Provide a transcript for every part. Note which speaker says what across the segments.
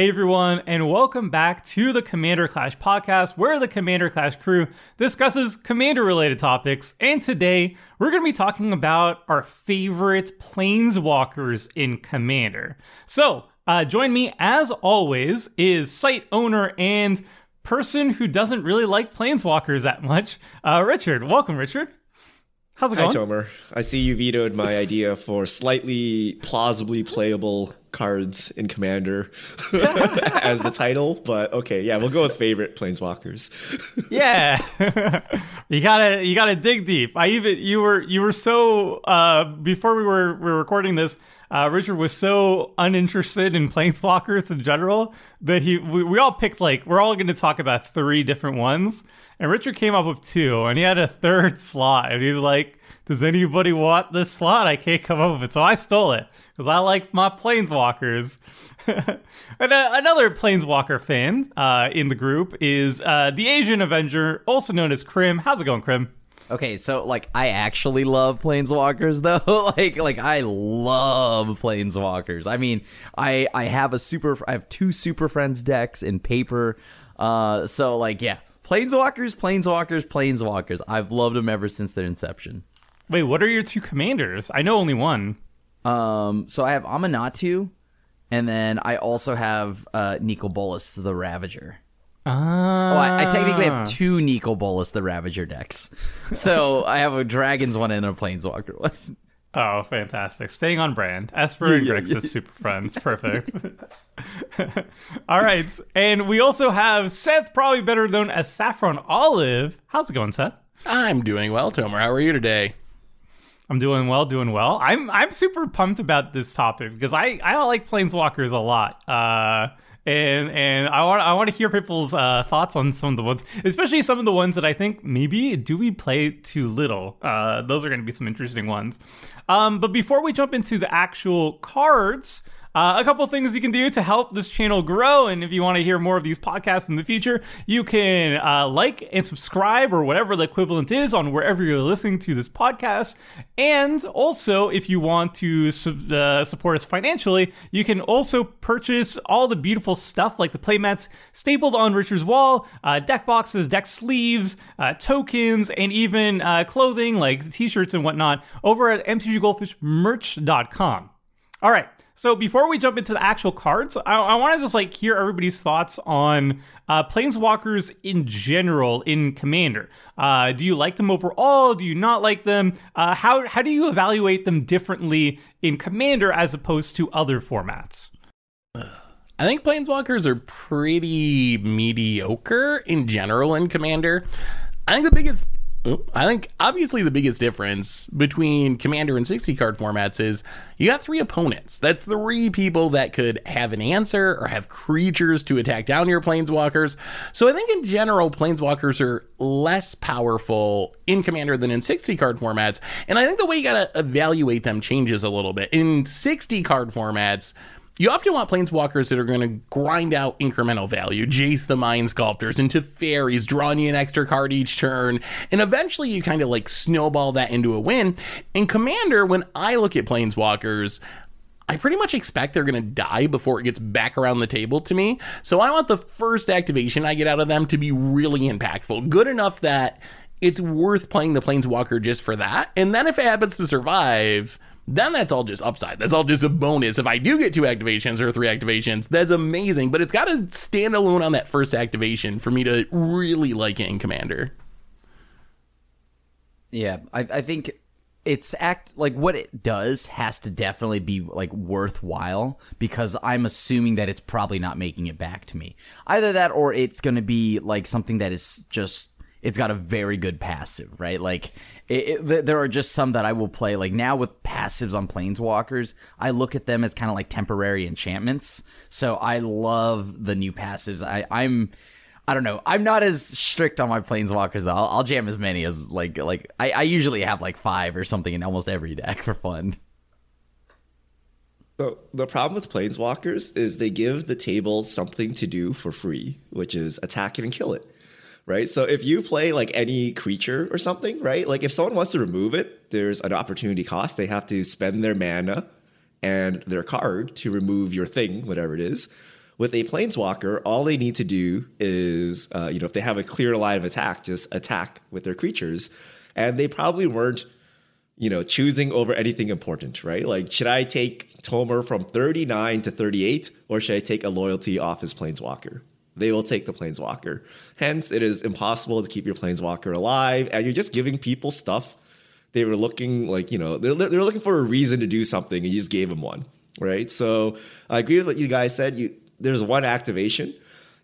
Speaker 1: Hey everyone, and welcome back to the Commander Clash podcast, where the Commander Clash crew discusses commander related topics. And today we're going to be talking about our favorite planeswalkers in Commander. So, uh, join me as always is site owner and person who doesn't really like planeswalkers that much, uh, Richard. Welcome, Richard. How's it going? Hi.
Speaker 2: Tomer. I see you vetoed my idea for slightly plausibly playable cards in Commander as the title, but okay, yeah, we'll go with favorite planeswalkers.
Speaker 1: yeah. You gotta you gotta dig deep. I even you were you were so uh before we were we were recording this uh richard was so uninterested in planeswalkers in general that he we, we all picked like we're all gonna talk about three different ones and richard came up with two and he had a third slot and he's like does anybody want this slot? I can't come up with it. So i stole it because i like my planeswalkers and uh, another Planeswalker fan uh, in the group is uh, the Asian Avenger, also known as Krim. How's it going, Krim?
Speaker 3: Okay, so like I actually love planeswalkers though. like like I love planeswalkers. I mean, I I have a super I have two super friends decks in paper. Uh so like yeah, planeswalkers, planeswalkers, planeswalkers. I've loved them ever since their inception.
Speaker 1: Wait, what are your two commanders? I know only one.
Speaker 3: Um so I have Aminatou and then I also have uh Nicol Bolas the Ravager.
Speaker 1: Ah.
Speaker 3: Oh, I, I technically have two Nicol Bolas the Ravager decks. So I have a Dragons one and a Planeswalker one.
Speaker 1: Oh, fantastic. Staying on brand. Esper and Grixis super friends. Perfect. All right. And we also have Seth, probably better known as Saffron Olive. How's it going, Seth?
Speaker 4: I'm doing well, Tomer. How are you today?
Speaker 1: I'm doing well, doing well. I'm I'm super pumped about this topic because I I like planeswalkers a lot. Uh and and I want I want to hear people's uh, thoughts on some of the ones, especially some of the ones that I think maybe do we play too little. Uh, those are going to be some interesting ones. Um, but before we jump into the actual cards, uh, a couple things you can do to help this channel grow. And if you want to hear more of these podcasts in the future, you can uh, like and subscribe or whatever the equivalent is on wherever you're listening to this podcast. And also, if you want to uh, support us financially, you can also purchase all the beautiful stuff like the playmats stapled on Richard's wall, uh, deck boxes, deck sleeves, uh, tokens, and even uh, clothing like t shirts and whatnot over at mtggoldfishmerch.com. All right. So before we jump into the actual cards, I, I want to just like hear everybody's thoughts on uh, planeswalkers in general in Commander. Uh, do you like them overall? Do you not like them? Uh, how how do you evaluate them differently in Commander as opposed to other formats?
Speaker 4: I think planeswalkers are pretty mediocre in general in Commander. I think the biggest I think obviously the biggest difference between Commander and 60 card formats is you got three opponents. That's three people that could have an answer or have creatures to attack down your planeswalkers. So I think in general, planeswalkers are less powerful in Commander than in 60 card formats. And I think the way you got to evaluate them changes a little bit. In 60 card formats, you often want planeswalkers that are going to grind out incremental value, Jace the Mind Sculptors into fairies, drawing you an extra card each turn, and eventually you kind of like snowball that into a win. In Commander, when I look at planeswalkers, I pretty much expect they're going to die before it gets back around the table to me. So I want the first activation I get out of them to be really impactful, good enough that it's worth playing the planeswalker just for that. And then if it happens to survive, then that's all just upside. That's all just a bonus. If I do get two activations or three activations, that's amazing. But it's got to stand alone on that first activation for me to really like it in Commander.
Speaker 3: Yeah, I, I think it's act like what it does has to definitely be like worthwhile because I'm assuming that it's probably not making it back to me. Either that or it's going to be like something that is just it's got a very good passive, right? Like it, it, there are just some that I will play like now with passives on planeswalkers. I look at them as kind of like temporary enchantments. So I love the new passives. I I'm I don't know. I'm not as strict on my planeswalkers though. I'll, I'll jam as many as like like I, I usually have like five or something in almost every deck for fun.
Speaker 2: So the problem with planeswalkers is they give the table something to do for free, which is attack it and kill it. Right? So if you play like any creature or something, right? Like if someone wants to remove it, there's an opportunity cost. They have to spend their mana and their card to remove your thing, whatever it is. With a planeswalker, all they need to do is, uh, you know, if they have a clear line of attack, just attack with their creatures. And they probably weren't, you know, choosing over anything important, right? Like, should I take Tomer from 39 to 38, or should I take a loyalty off his planeswalker? They will take the planeswalker. Hence, it is impossible to keep your planeswalker alive, and you're just giving people stuff. They were looking like you know they're, they're looking for a reason to do something and you just gave them one right? So i agree with what you guys said. You there's one activation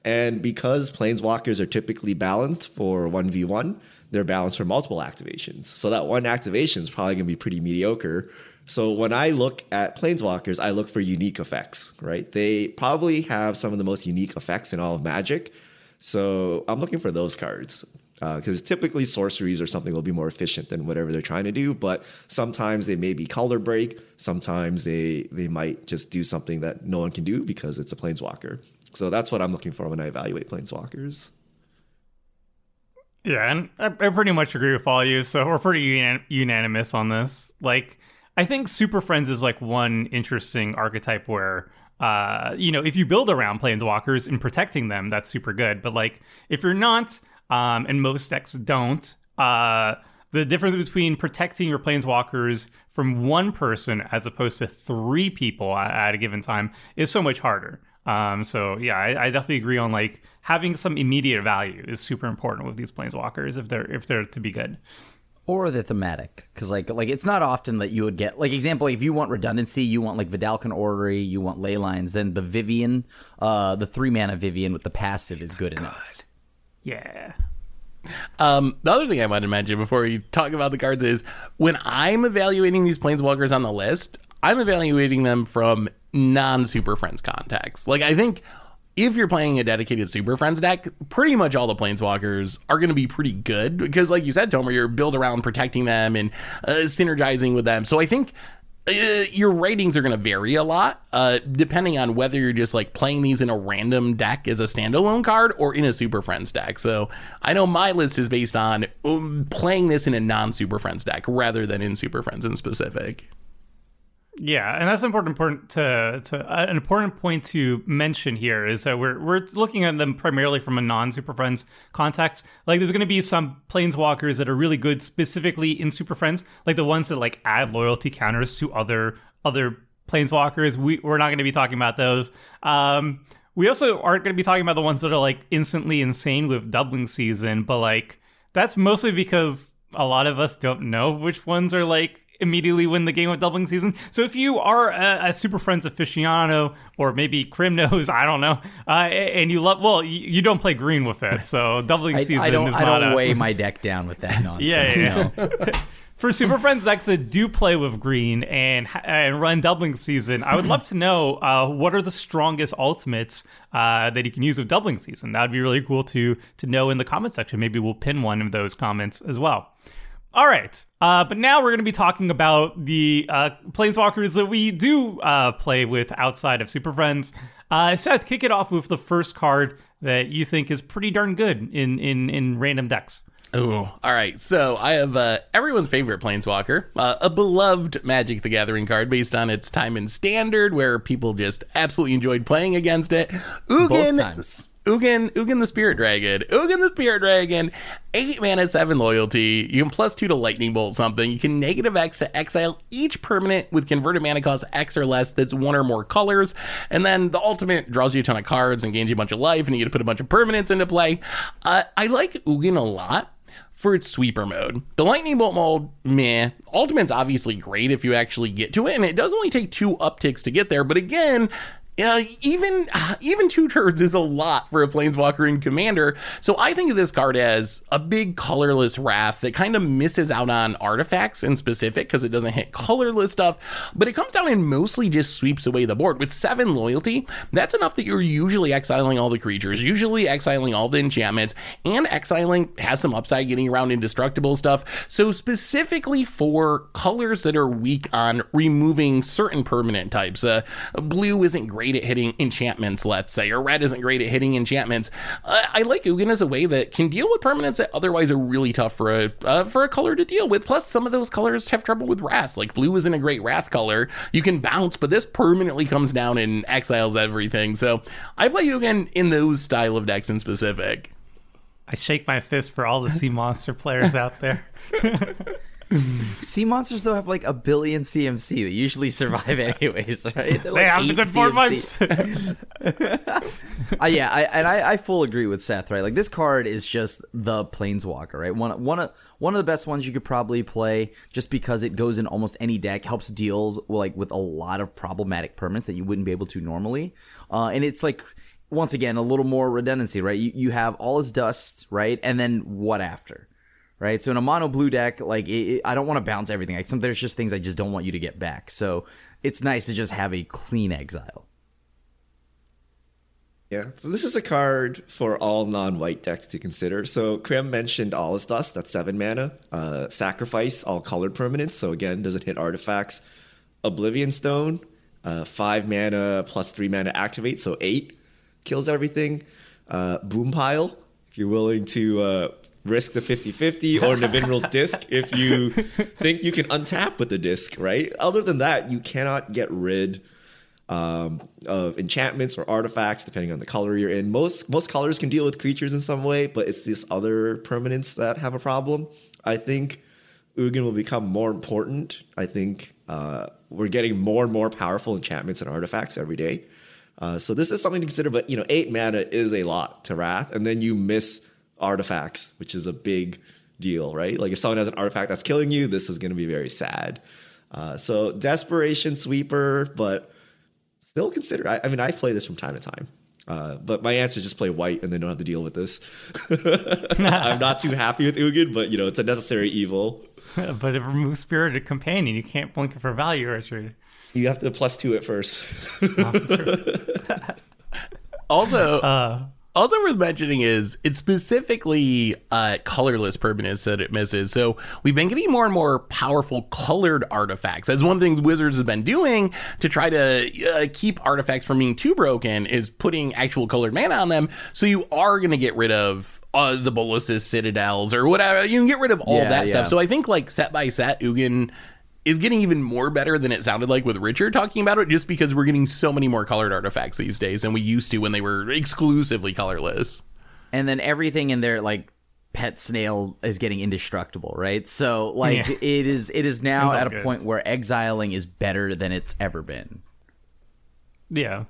Speaker 2: and because planeswalkers are typically balanced for 1v1 they're balanced for multiple activations. So that one activation is probably going to be pretty mediocre so when i look at planeswalkers i look for unique effects right? They probably have some of the most unique effects in all of magic. So i'm looking for those cards because uh, typically sorceries or something will be more efficient than whatever they're trying to do but sometimes they may be color break. Sometimes they they might just do something that no one can do because it's a planeswalker. So that's what i'm looking for when i evaluate planeswalkers.
Speaker 1: Yeah and i, I pretty much agree with all you so we're pretty unan- unanimous on this. Like i think super friends is like one interesting archetype where uh, you know, if you build around planeswalkers and protecting them, that's super good. But like, if you're not, um, and most decks don't. Uh, the difference between protecting your planeswalkers from one person as opposed to three people at, a given time is so much harder. Um, so yeah, I, I, definitely agree on like having some immediate value is super important with these planeswalkers if they're if they're to be good.
Speaker 3: Or the thematic, because like like it's not often that you would get like example if you want redundancy, you want like Vedalken Orrery, you want ley lines, then the Vivien uh, the three mana Vivien with the passive is good, good. enough.
Speaker 1: Yeah.
Speaker 4: Um, the other thing I wanted to mention before we talk about the cards is when I'm evaluating these planeswalkers on the list, I'm evaluating them from non Super Friends context. Like, I think if you're playing a dedicated Super Friends deck, pretty much all the planeswalkers are going to be pretty good because, like you said, Tomer, you're built around protecting them and uh, synergizing with them. So I think uh, your ratings are going to vary a lot uh, depending on whether you're just like playing these in a random deck as a standalone card or in a Super Friends deck. So I know my list is based on um, playing this in a non Super Friends deck rather than in Super Friends in specific.
Speaker 1: Yeah, and that's important. Important to, to uh, an important point to mention here is that we're we're looking at them primarily from a non Super Friends context. Like, there's going to be some planeswalkers that are really good specifically in Super Friends, like the ones that like add loyalty counters to other other planeswalkers. We we're not going to be talking about those. Um, we also aren't going to be talking about the ones that are like instantly insane with doubling season, but like that's mostly because a lot of us don't know which ones are like immediately win the game with doubling season. So if you are a, a Super Friends aficionado, or maybe Krim knows, I don't know, uh, and you love, well, you, you, don't play green with it, so doubling
Speaker 3: I,
Speaker 1: season
Speaker 3: I don't,
Speaker 1: is
Speaker 3: I
Speaker 1: not
Speaker 3: don't
Speaker 1: a,
Speaker 3: weigh my deck down with that nonsense.
Speaker 1: yeah, yeah. No. For Super Friends decks that do play with green and and run doubling season, I would love to know uh, what are the strongest ultimates uh, that you can use with doubling season. That would be really cool to to know in the comment section. Maybe we'll pin one of those comments as well. All right. Uh, but now we're going to be talking about the uh, planeswalkers that we do uh, play with outside of Super Friends. Uh, Seth, kick it off with the first card that you think is pretty darn good in in in random decks.
Speaker 4: Oh, all right. So I have uh, everyone's favorite Planeswalker, uh, a beloved Magic the Gathering card based on its time in Standard, where people just absolutely enjoyed playing against it.
Speaker 3: Ugin, Both times.
Speaker 4: Ugin, Ugin the Spirit Dragon. Ugin the Spirit Dragon. Eight mana, seven loyalty. You can plus two to lightning bolt something. You can negative X to exile each permanent with converted mana cost X or less that's one or more colors. And then the ultimate draws you a ton of cards and gains you a bunch of life, and you get to put a bunch of permanents into play. Uh, I like Ugin a lot for its sweeper mode. The lightning bolt mode, meh. Ultimate's obviously great if you actually get to it, and it does only take two upticks to get there. But again, yeah, even even two turns is a lot for a planeswalker in commander. So I think of this card as a big colorless wrath that kind of misses out on artifacts in specific because it doesn't hit colorless stuff, but it comes down and mostly just sweeps away the board. With seven loyalty, that's enough that you're usually exiling all the creatures, usually exiling all the enchantments, and exiling has some upside getting around indestructible stuff. So specifically for colors that are weak on removing certain permanent types, uh, blue isn't great great at hitting enchantments, let's say, or red isn't great at hitting enchantments. Uh, I like Ugin as a way that can deal with permanents that otherwise are really tough for a uh, for a color to deal with. Plus, some of those colors have trouble with wrath. Like blue isn't a great wrath color. You can bounce, but this permanently comes down and exiles everything. So I play Ugin in those style of decks in specific.
Speaker 1: I shake my fist for all the sea monster players out there.
Speaker 3: Sea monsters though have like a billion CMC. They usually survive anyways, right? They're
Speaker 1: They
Speaker 3: like
Speaker 1: have the good
Speaker 3: CMC.
Speaker 1: vibes.
Speaker 3: Uh, yeah, I, and I, I full agree with Seth. Right, like this card is just the planeswalker. Right, one one of one of the best ones you could probably play, just because it goes in almost any deck, helps deals like with a lot of problematic permanents that you wouldn't be able to normally, uh, and it's like once again a little more redundancy. Right, you you have All is Dust, right, and then what after. Right, so in a mono blue deck, like it, it- I don't want to bounce everything. Like some there's just things I just don't want you to get back. So it's nice to just have a clean exile.
Speaker 2: Yeah, so this is a card for all non-white decks to consider. So Krim mentioned All is Dust, that's seven mana. Uh, sacrifice all colored permanents, so again doesn't hit artifacts. Oblivion Stone, uh, five mana plus three mana activate, so eight kills everything. Uh, Boom Pile, if you're willing to uh, risk the 50-50, or Nevinyrral's Disc if you think you can untap with the disc, right? Other than that, you cannot get rid um, of enchantments or artifacts, depending on the color you're in. Most most colors can deal with creatures in some way, but it's these other permanents that have a problem. I think Ugin will become more important. I think uh, we're getting more and more powerful enchantments and artifacts every day. Uh, so this is something to consider. But you know, eight mana is a lot to Wrath, and then you miss artifacts, which is a big deal, right? Like if someone has an artifact that's killing you, this is going to be very sad. Uh, so desperation sweeper, but still consider. I, I mean, I play this from time to time. Uh, but my answer is just play white and then don't have to deal with this. I'm not too happy with Ugin, but you know it's a necessary evil.
Speaker 1: but it removes Spirited Companion. You can't blink it for value, Richard.
Speaker 2: You have to plus two it first.
Speaker 4: Also,
Speaker 1: Uh,
Speaker 4: Also worth mentioning is it's specifically uh, colorless permanence that it misses. So we've been getting more and more powerful colored artifacts. As one of the things Wizards has been doing to try to uh, keep artifacts from being too broken is putting actual colored mana on them. So you are going to get rid of uh, the Bolas's Citadels or whatever. You can get rid of all
Speaker 3: Yeah,
Speaker 4: that
Speaker 3: yeah.
Speaker 4: stuff. So I think like set by set, Ugin is getting even more better than it sounded like with Richard talking about it, just because we're getting so many more colored artifacts these days than we used to when they were exclusively colorless.
Speaker 3: and then everything in there, like pet snail is getting indestructible right so like
Speaker 1: Yeah.
Speaker 3: it is it is now at a
Speaker 1: good.
Speaker 3: point where exiling is better than it's ever been
Speaker 1: Yeah,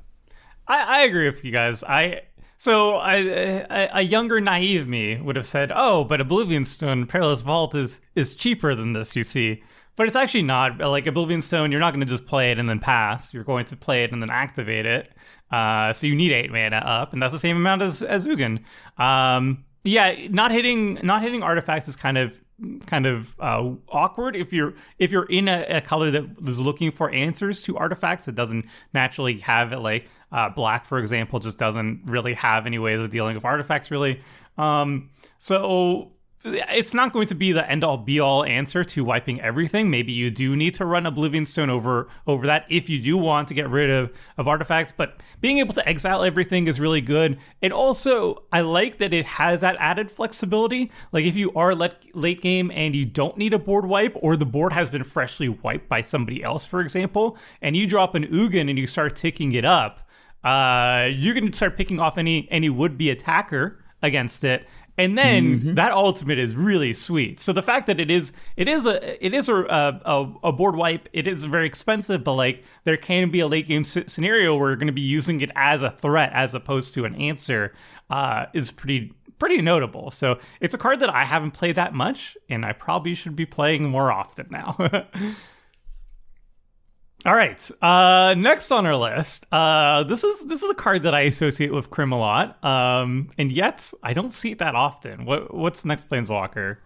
Speaker 1: I, I agree with you guys. I so I, a, a younger naive me would have said, "Oh, but Oblivion Stone Perilous Vault is is cheaper than this." You see, but it's actually not. Like Oblivion Stone, you're not going to just play it and then pass. You're going to play it and then activate it. Uh, so you need eight mana up, and that's the same amount as as Ugin. Um, yeah, not hitting not hitting artifacts is kind of kind of uh, awkward if you're if you're in a, a color that is looking for answers to artifacts it doesn't naturally have it like uh, black for example just doesn't really have any ways of dealing with artifacts really um, so it's not going to be the end all be all answer to wiping everything. Maybe you do need to run Oblivion Stone over over that if you do want to get rid of of artifacts. But being able to exile everything is really good. And also, I like that it has that added flexibility. Like if you are let, late game and you don't need a board wipe, or the board has been freshly wiped by somebody else, for example, and you drop an Ugin and you start ticking it up, uh, you can start picking off any any would be attacker against it and then that ultimate is really sweet. So the fact that it is it is a it is a a, a board wipe. It is very expensive, but like there can be a late game scenario where you're going to be using it as a threat as opposed to an answer. Uh, is pretty pretty notable. So it's a card that I haven't played that much, and I probably should be playing more often now. All right. Uh, next on our list, uh, this is this is a card that I associate with Krim a lot, um, and yet I don't see it that often. What what's next Planeswalker?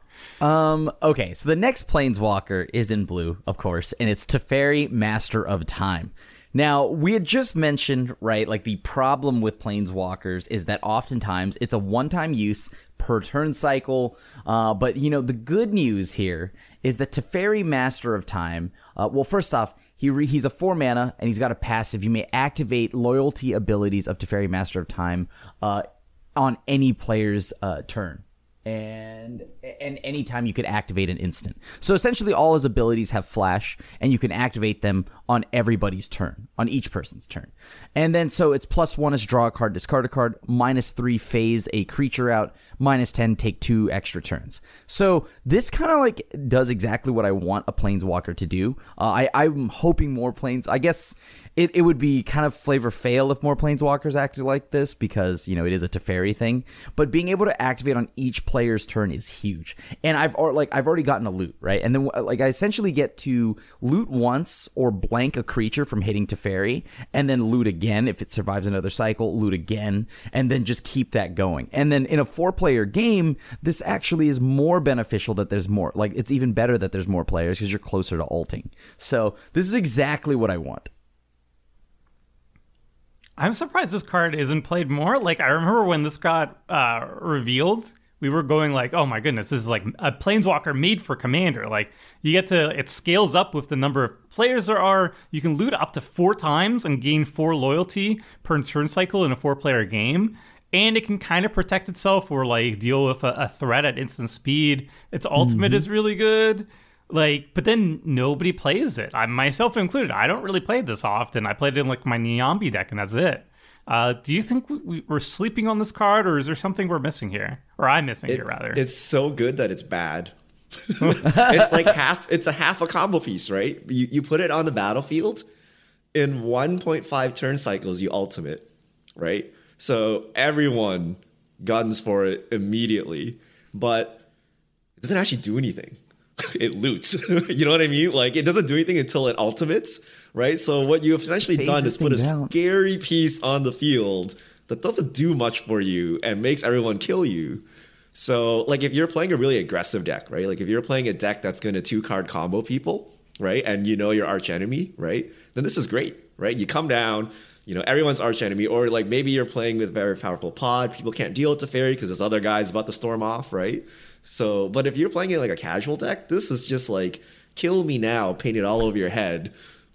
Speaker 3: Um. Okay. So the next planeswalker is in blue, of course, and it's Teferi, Master of Time. Now we had just mentioned, right? Like the problem with planeswalkers is that oftentimes it's a one-time use per turn cycle. Uh, but you know the good news here is that Teferi, Master of Time. Uh, well, first off, He re- he's a four mana and he's got a passive. You may activate loyalty abilities of Teferi Master of Time uh, on any player's uh, turn and and anytime you could activate an instant. So essentially all his abilities have flash and you can activate them on everybody's turn, on each person's turn. And then so it's plus 1 is draw a card, discard a card, minus 3 phase a creature out, minus 10 take 2 extra turns. So this kind of like does exactly what I want a planeswalker to do. Uh, I I'm hoping more planes I guess it, it would be kind of flavor fail if more planeswalkers acted like this because you know it is a Teferi thing. But being able to activate on each player's turn is huge. And I've like I've already gotten a loot right, and then uh, like I essentially get to loot once or blank a creature from hitting Teferi, and then loot again if it survives another cycle, loot again, and then just keep that going. And then in a four player game, this actually is more beneficial that there's more. Like it's even better that there's more players because you're closer to alting. So this is exactly what I want.
Speaker 1: I'm surprised this card isn't played more. Like I remember when this got uh, revealed, we were going like, "Oh my goodness, this is like a planeswalker made for commander." Like you get to it scales up with the number of players there are. You can loot up to four times and gain four loyalty per turn cycle in a four-player game. And it can kind of protect itself or like deal with a, a threat at instant speed. Its ultimate mm-hmm. is really good. Like, but then nobody plays it. I myself included. I don't really play this often. I played it in like my Niambi deck, and that's it. Uh, do you think we, are sleeping on this card, or is there something we're missing here, or I'm missing
Speaker 2: it,
Speaker 1: here rather?
Speaker 2: It's so good that it's bad. it's like half. It's a half a combo piece, right? You you put it on the battlefield in 1.5 turn cycles. You ultimate, right? So everyone guns for it immediately, but it doesn't actually do anything. it loots. you know what I mean? Like it doesn't do anything until it ultimates, right? So what you've essentially Phases done is put a out. scary piece on the field that doesn't do much for you and makes everyone kill you. So like if you're playing a really aggressive deck, right? Like if you're playing a deck that's going to two card combo people, right? And you know your arch enemy, right? Then this is great, right? You come down, you know everyone's arch enemy, or like maybe you're playing with very powerful pod. People can't deal with Teferi because this other guy's about to storm off, right? So, but if you're playing it like a casual deck, this is just like kill me now, painted all over your head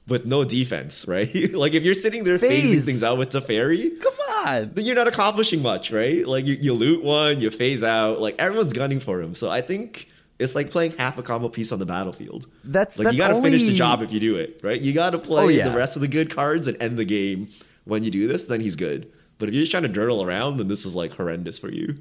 Speaker 2: with no defense, right? like if you're sitting there Phase. phasing things out with Teferi,
Speaker 3: come on,
Speaker 2: then you're not accomplishing much, right? Like you, you loot one, you phase out, like everyone's gunning for him. So I think it's like playing half a combo piece on the battlefield.
Speaker 3: That's
Speaker 2: like
Speaker 3: that's
Speaker 2: you got to
Speaker 3: only...
Speaker 2: finish the job if you do it, right? You got to oh, play oh, yeah. the rest of the good cards and end the game when you do this. Then he's good. But if you're just trying to durdle around, then this is like horrendous for you.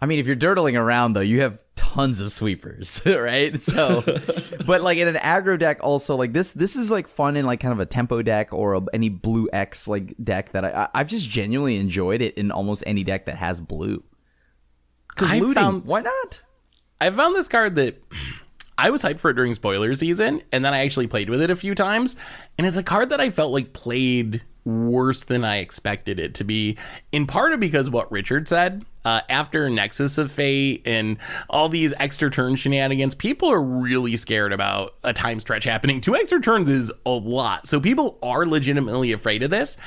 Speaker 3: I mean, if you're durdling around though, you have tons of sweepers, right? So, but like in an aggro deck, also like this, this is like fun in like kind of a tempo deck or a, any blue X like deck that I, I've just genuinely enjoyed it in almost any deck that has blue. Because looting, found, why not?
Speaker 4: I found this card that I was hyped for it during spoiler season, and then I actually played with it a few times, and it's a card that I felt like played worse than I expected it to be. In part of because what Richard said. Uh, after Nexus of Fate and all these extra turn shenanigans, people are really scared about a time stretch happening. Two extra turns is a lot. So people are legitimately afraid of this.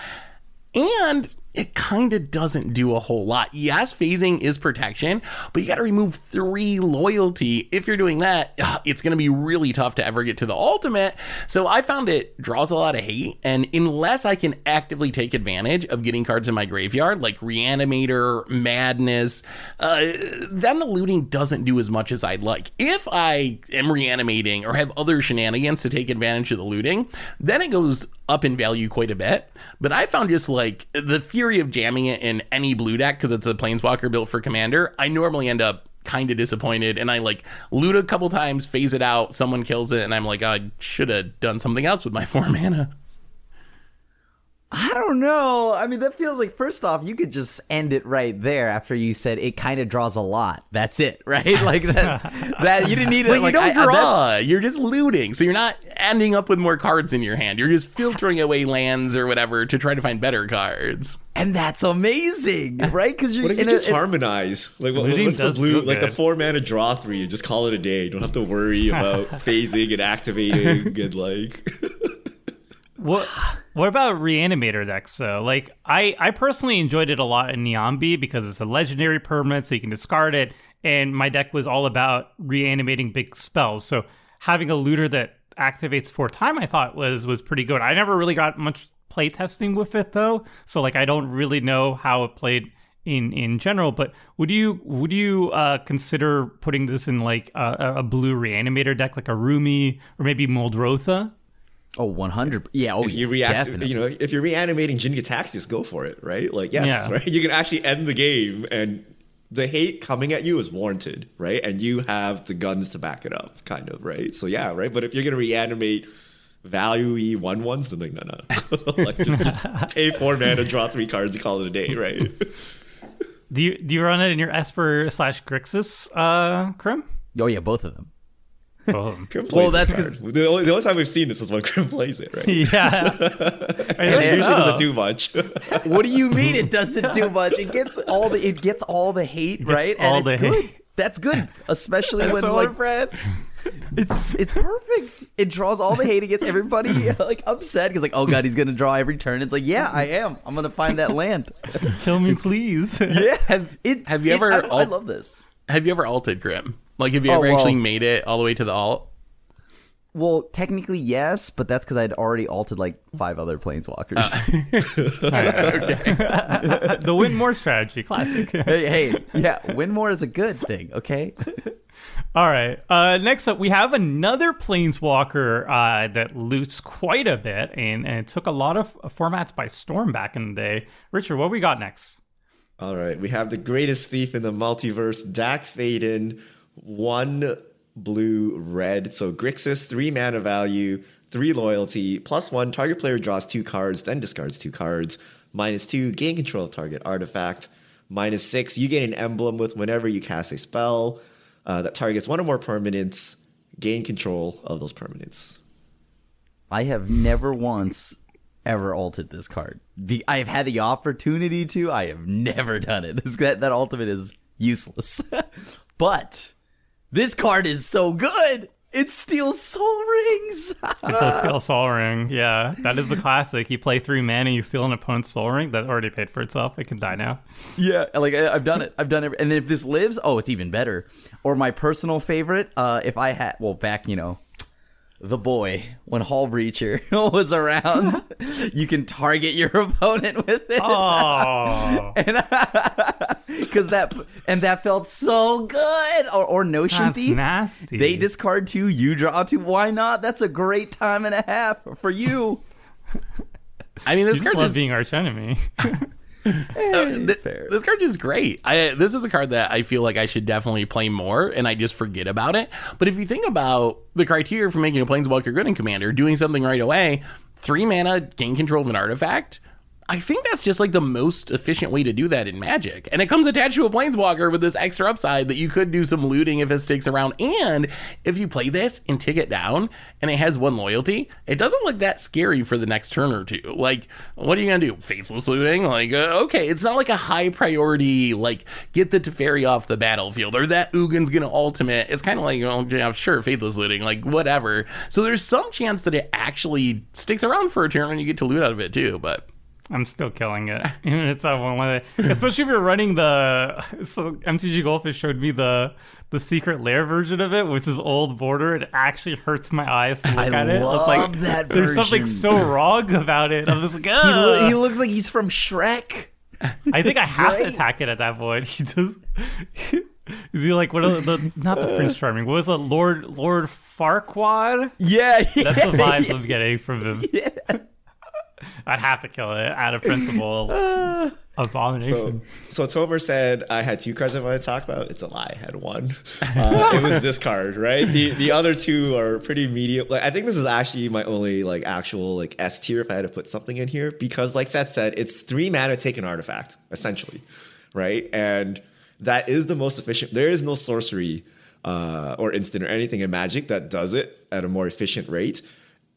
Speaker 4: And it kind of doesn't do a whole lot. Yes, phasing is protection, but you got to remove three loyalty. If you're doing that, uh, it's going to be really tough to ever get to the ultimate. So I found it draws a lot of hate. And unless I can actively take advantage of getting cards in my graveyard, like Reanimator, Madness, uh, then the looting doesn't do as much as I'd like. If I am reanimating or have other shenanigans to take advantage of the looting, then it goes up in value quite a bit. But I found just like the theory of jamming it in any blue deck because it's a planeswalker built for commander, I normally end up kind of disappointed and I like loot a couple times, phase it out, someone kills it, and I'm like, I should have done something else with my four mana.
Speaker 3: I don't know. I mean, that feels like first off, you could just end it right there after you said it kind of draws a lot. That's it, right? Like that. that you didn't need it.
Speaker 4: But
Speaker 3: like,
Speaker 4: you don't I, draw. Uh, uh, you're just looting, so you're not ending up with more cards in your hand. You're just filtering away lands or whatever to try to find better cards.
Speaker 3: And that's amazing, right? Because
Speaker 2: you're. What if you just a, harmonize? Like, what, what's the blue? Like the four mana draw three, and just call it a day. You don't have to worry about phasing and activating and like.
Speaker 1: what what about reanimator decks though? Like I I personally enjoyed it a lot in Niambi because it's a legendary permanent, so you can discard it. And my deck was all about reanimating big spells. So having a looter that activates for time, I thought was was pretty good. I never really got much play testing with it though, so like I don't really know how it played in in general. But would you would you uh, consider putting this in like a, a blue reanimator deck, like a Rumi or maybe Muldrotha?
Speaker 3: Oh, 100. Yeah, oh,
Speaker 2: If you react,
Speaker 3: definitely.
Speaker 2: you know, if you're reanimating Jin-Gitaxias, just go for it, right? Like, yes,
Speaker 1: Yeah.
Speaker 2: right? You can actually end the game, and the hate coming at you is warranted, right? And you have the guns to back it up, kind of, right? So yeah, right. But if you're gonna reanimate value e one ones, then like no, no, like just just pay four mana, draw three cards, and call it a day, right?
Speaker 1: Do you do you run it in your Esper slash Grixis, uh, Krim?
Speaker 3: Oh, yeah, both of them.
Speaker 1: Both. Um,
Speaker 2: Krim plays
Speaker 3: Well, that's
Speaker 2: card. The only, the only time we've seen this is when Krim plays it, right?
Speaker 1: Yeah. I
Speaker 2: It usually
Speaker 1: know.
Speaker 2: doesn't do much.
Speaker 3: What do you mean it doesn't do much? It gets all the it gets all the hate, right?
Speaker 1: all
Speaker 3: and
Speaker 1: the
Speaker 3: good.
Speaker 1: hate.
Speaker 3: That's good, especially when
Speaker 1: so
Speaker 3: like
Speaker 1: Brad.
Speaker 3: it's it's perfect. It draws all the hate. It gets everybody like upset because like, oh god, he's gonna draw every turn. It's like, yeah, I am. I'm gonna find that land.
Speaker 1: Kill me, please.
Speaker 3: Yeah,
Speaker 4: Have-
Speaker 3: it,
Speaker 4: have you
Speaker 3: it-
Speaker 4: ever
Speaker 3: I, I love this.
Speaker 4: Have you ever alted Krim? Like, have you
Speaker 3: Oh,
Speaker 4: ever
Speaker 3: well-
Speaker 4: actually made it all the way to the alt?
Speaker 3: Well, technically yes, but that's because I'd already altered like five other planeswalkers.
Speaker 1: the win more strategy, classic.
Speaker 3: hey, hey, yeah, win more is a good thing. Okay.
Speaker 1: All right. Uh, next up, we have another planeswalker uh, that loots quite a bit, and, and it took a lot of formats by storm back in the day. Richard, what we got next?
Speaker 2: All right, we have the greatest thief in the multiverse, Dack Fayden, one blue red. So Grixis, three mana value, three loyalty, plus one. Target player draws two cards, then discards two cards. Minus two, gain control of target artifact. Minus six, you gain an emblem with whenever you cast a spell uh, that targets one or more permanents. Gain control of those permanents.
Speaker 3: I have never once ever altered this card. The, I have had the opportunity to. I have never done it. That that ultimate is useless. but this card is so good. It steals soul rings.
Speaker 1: It does steal Soul Ring. Yeah, that is the classic. You play three mana, you steal an opponent's Soul Ring that already paid for itself. It can die now.
Speaker 3: yeah, like I, I've done it. I've done it. And then if this lives, oh, it's even better. Or my personal favorite, uh, if I had, well, back you know, the boy when Hullbreacher was around, you can target your opponent with it.
Speaker 1: Oh,
Speaker 3: because that and that felt so good. Or, or Notion
Speaker 1: that's
Speaker 3: Thief.
Speaker 1: nasty.
Speaker 3: They discard two, you draw two. Why not? That's a great time and a half for you.
Speaker 4: I mean,
Speaker 1: You
Speaker 4: this
Speaker 1: just
Speaker 4: card
Speaker 1: love
Speaker 4: just
Speaker 1: being arch enemy.
Speaker 4: Eh,
Speaker 3: th-
Speaker 4: This card is great. I, this is a card that I feel like I should definitely play more, and I just forget about it. But if you think about the criteria for making a Planeswalker good in Commander, doing something right away, three mana, gain control of an artifact. I think that's just like the most efficient way to do that in Magic. And it comes attached to a Planeswalker with this extra upside that you could do some looting if it sticks around. And if you play this and tick it down and it has one loyalty, it doesn't look that scary for the next turn or two. Like, what are you going to do? Faithless looting? Like, uh, okay, it's not like a high priority, like, get the Teferi off the battlefield or that Ugin's going to ultimate. It's kind of like, well, yeah, sure, Faithless looting, like, whatever. So there's some chance that it actually sticks around for a turn and you get to loot out of it too. But
Speaker 1: I'm still killing it. Even it's not one way. Especially if you're running the so MTG Goldfish showed me the the secret lair version of it, which is old border. It actually hurts my eyes to look
Speaker 3: I
Speaker 1: at it.
Speaker 3: love
Speaker 1: it's like
Speaker 3: that
Speaker 1: there's something so wrong about it. I'm just like,
Speaker 3: He, lo- he looks like he's from Shrek.
Speaker 1: I think I have to attack it at that point. He does. Is he like what are the not the Prince Charming? What was it, Lord Lord Farquaad?
Speaker 3: Yeah, yeah.
Speaker 1: That's the vibes I'm getting from him. I'd have to kill it out of principle. It's abomination.
Speaker 2: So Tomer said I had two cards I wanted to talk about. It's a lie. I had one. Uh, it was this card, right? The the other two are pretty medium. Like I think this is actually my only like actual like S tier if I had to put something in here because like Seth said, it's three mana take an artifact essentially, right? And that is the most efficient. There is no sorcery uh, or instant or anything in Magic that does it at a more efficient rate.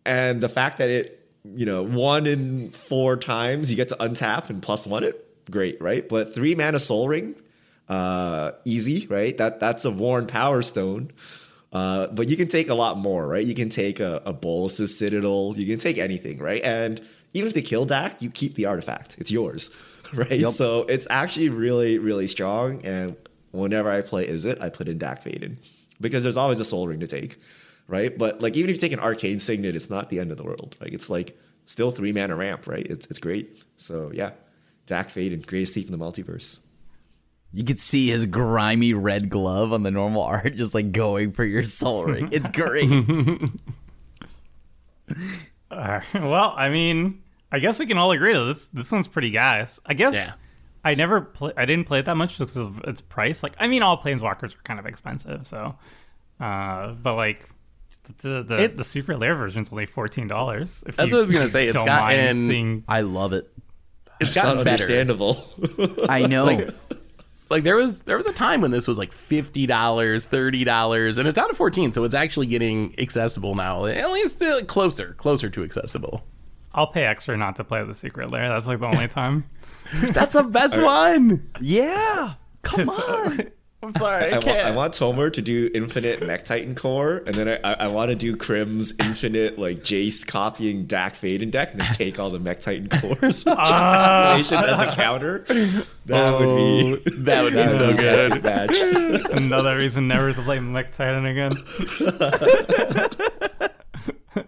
Speaker 2: And the fact that it you know, one in four times you get to untap and plus one it, great, right? But three mana soul ring, uh, easy, right? That that's a worn power stone. Uh, but you can take a lot more, right? You can take a, a Bolas's Citadel, you can take anything, right? And even if they kill Dack, you keep the artifact. It's yours, right?
Speaker 3: Yep.
Speaker 2: So it's actually really, really strong. And whenever I play Izzet, I put in Dack Fayden because there's always a soul ring to take. Right? But like even if you take an arcane signet, it's not the end of the world. Like it's like still three mana ramp, right? It's it's great. So yeah, Dack Fayden Greatest Thief in the multiverse.
Speaker 3: You could see his grimy red glove on the normal art, just like going for your soul ring. It's great.
Speaker 1: Uh, well, I mean, I guess we can all agree that this this one's pretty gas. I guess
Speaker 4: Yeah.
Speaker 1: I never play. I didn't play it that much because of its price. Like, I mean, all planeswalkers are kind of expensive, so. Uh, but like, the the, the
Speaker 4: It's-
Speaker 1: secret lair version's only fourteen dollars.
Speaker 4: That's what I was gonna say. It's
Speaker 1: don't
Speaker 4: got- and-
Speaker 1: seeing-
Speaker 3: I love it.
Speaker 4: It's
Speaker 2: It's not
Speaker 4: gotten better.
Speaker 2: understandable.
Speaker 3: I know.
Speaker 4: Like there was there was a time when this was like fifty dollars, thirty dollars, and it's down to fourteen, so it's actually getting accessible now. At least uh, closer, closer to accessible.
Speaker 1: I'll pay extra not to play the secret lair. That's like the only time.
Speaker 4: That's the best one.
Speaker 3: yeah. Come on.
Speaker 1: I'm sorry, I
Speaker 2: I, want,
Speaker 1: can't.
Speaker 2: I want Tomer to do infinite Mech Titan core, and then I, I, I want to do Krim's infinite like Jace copying Dack Fayden deck, and then take all the Mech Titan cores activations as a counter. That would be
Speaker 4: That would be
Speaker 2: that
Speaker 4: so
Speaker 2: would be
Speaker 4: good.
Speaker 2: epic match.
Speaker 1: Another reason never to play Mech Titan again.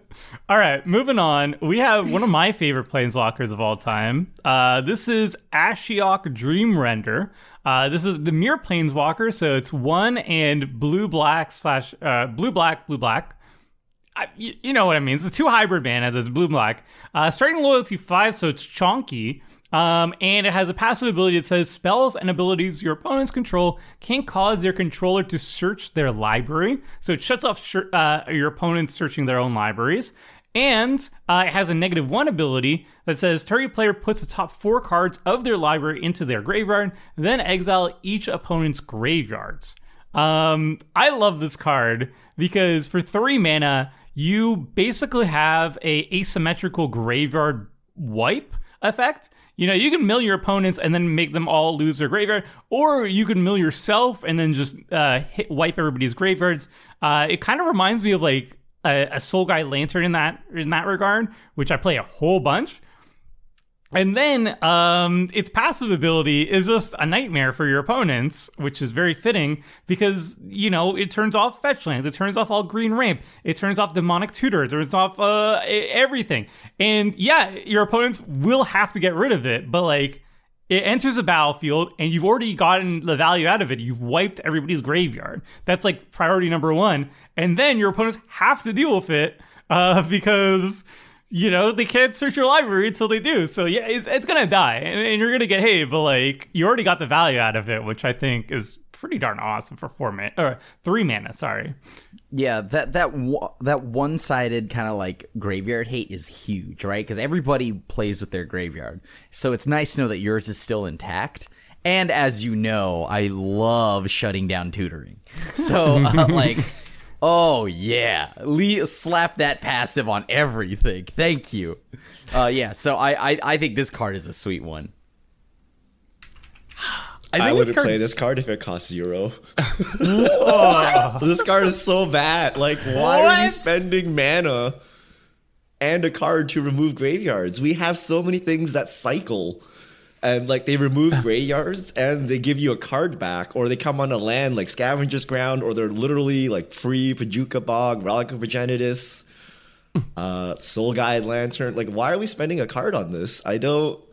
Speaker 1: all right, moving on. We have one of my favorite planeswalkers of all time. Uh, this is Ashiok Dream Render. Uh, this is the mirror planeswalker, so it's one and blue black slash uh, blue black blue black. I, you, you know what I mean. It's a two hybrid mana that's blue black. Uh, starting loyalty five, so it's chonky. Um, and it has a passive ability that says spells and abilities your opponents control can cause their controller to search their library. So it shuts off sh- uh, your opponents searching their own libraries. And uh, it has a negative one ability that says target player puts the top four cards of their library into their graveyard, then exile each opponent's graveyards. Um, I love this card because for three mana, you basically have a asymmetrical graveyard wipe effect. You know, you can mill your opponents and then make them all lose their graveyard, or you can mill yourself and then just uh, hit, wipe everybody's graveyards. Uh, it kind of reminds me of like a, a Soul Guide Lantern in that in that regard, which I play a whole bunch. And then um, its passive ability is just a nightmare for your opponents, which is very fitting because, you know, it turns off fetch lands, it turns off all green ramp, it turns off demonic tutor, it turns off uh, everything. And yeah, your opponents will have to get rid of it, but like it enters the battlefield and you've already gotten the value out of it. You've wiped everybody's graveyard. That's like priority number one. And then your opponents have to deal with it uh, because you know they can't search your library until they do. So yeah, it's, it's gonna die and, and you're gonna get hate, but like you already got the value out of it, which I think is pretty darn awesome for four mana or three mana. Sorry.
Speaker 3: Yeah, that that that one sided kind of like graveyard hate is huge, right? Because everybody plays with their graveyard, so it's nice to know that yours is still intact. And as you know, I love shutting down tutoring. So uh, like, oh yeah, Le- slap that passive on everything. Thank you. Uh, yeah, so I, I I think this card is a sweet one.
Speaker 4: I
Speaker 2: I wouldn't
Speaker 4: this
Speaker 2: play this card if it cost zero. this card is so bad. Like, why are you spending mana and a card to remove graveyards? We have so many things that cycle. And like they remove graveyards and they give you a card back, or they come on a land like Scavenger's Ground, or they're literally like free Bojuka Bog, Relic of Progenitus, uh, Soul Guide Lantern. Like, why are we spending a card on this? I don't.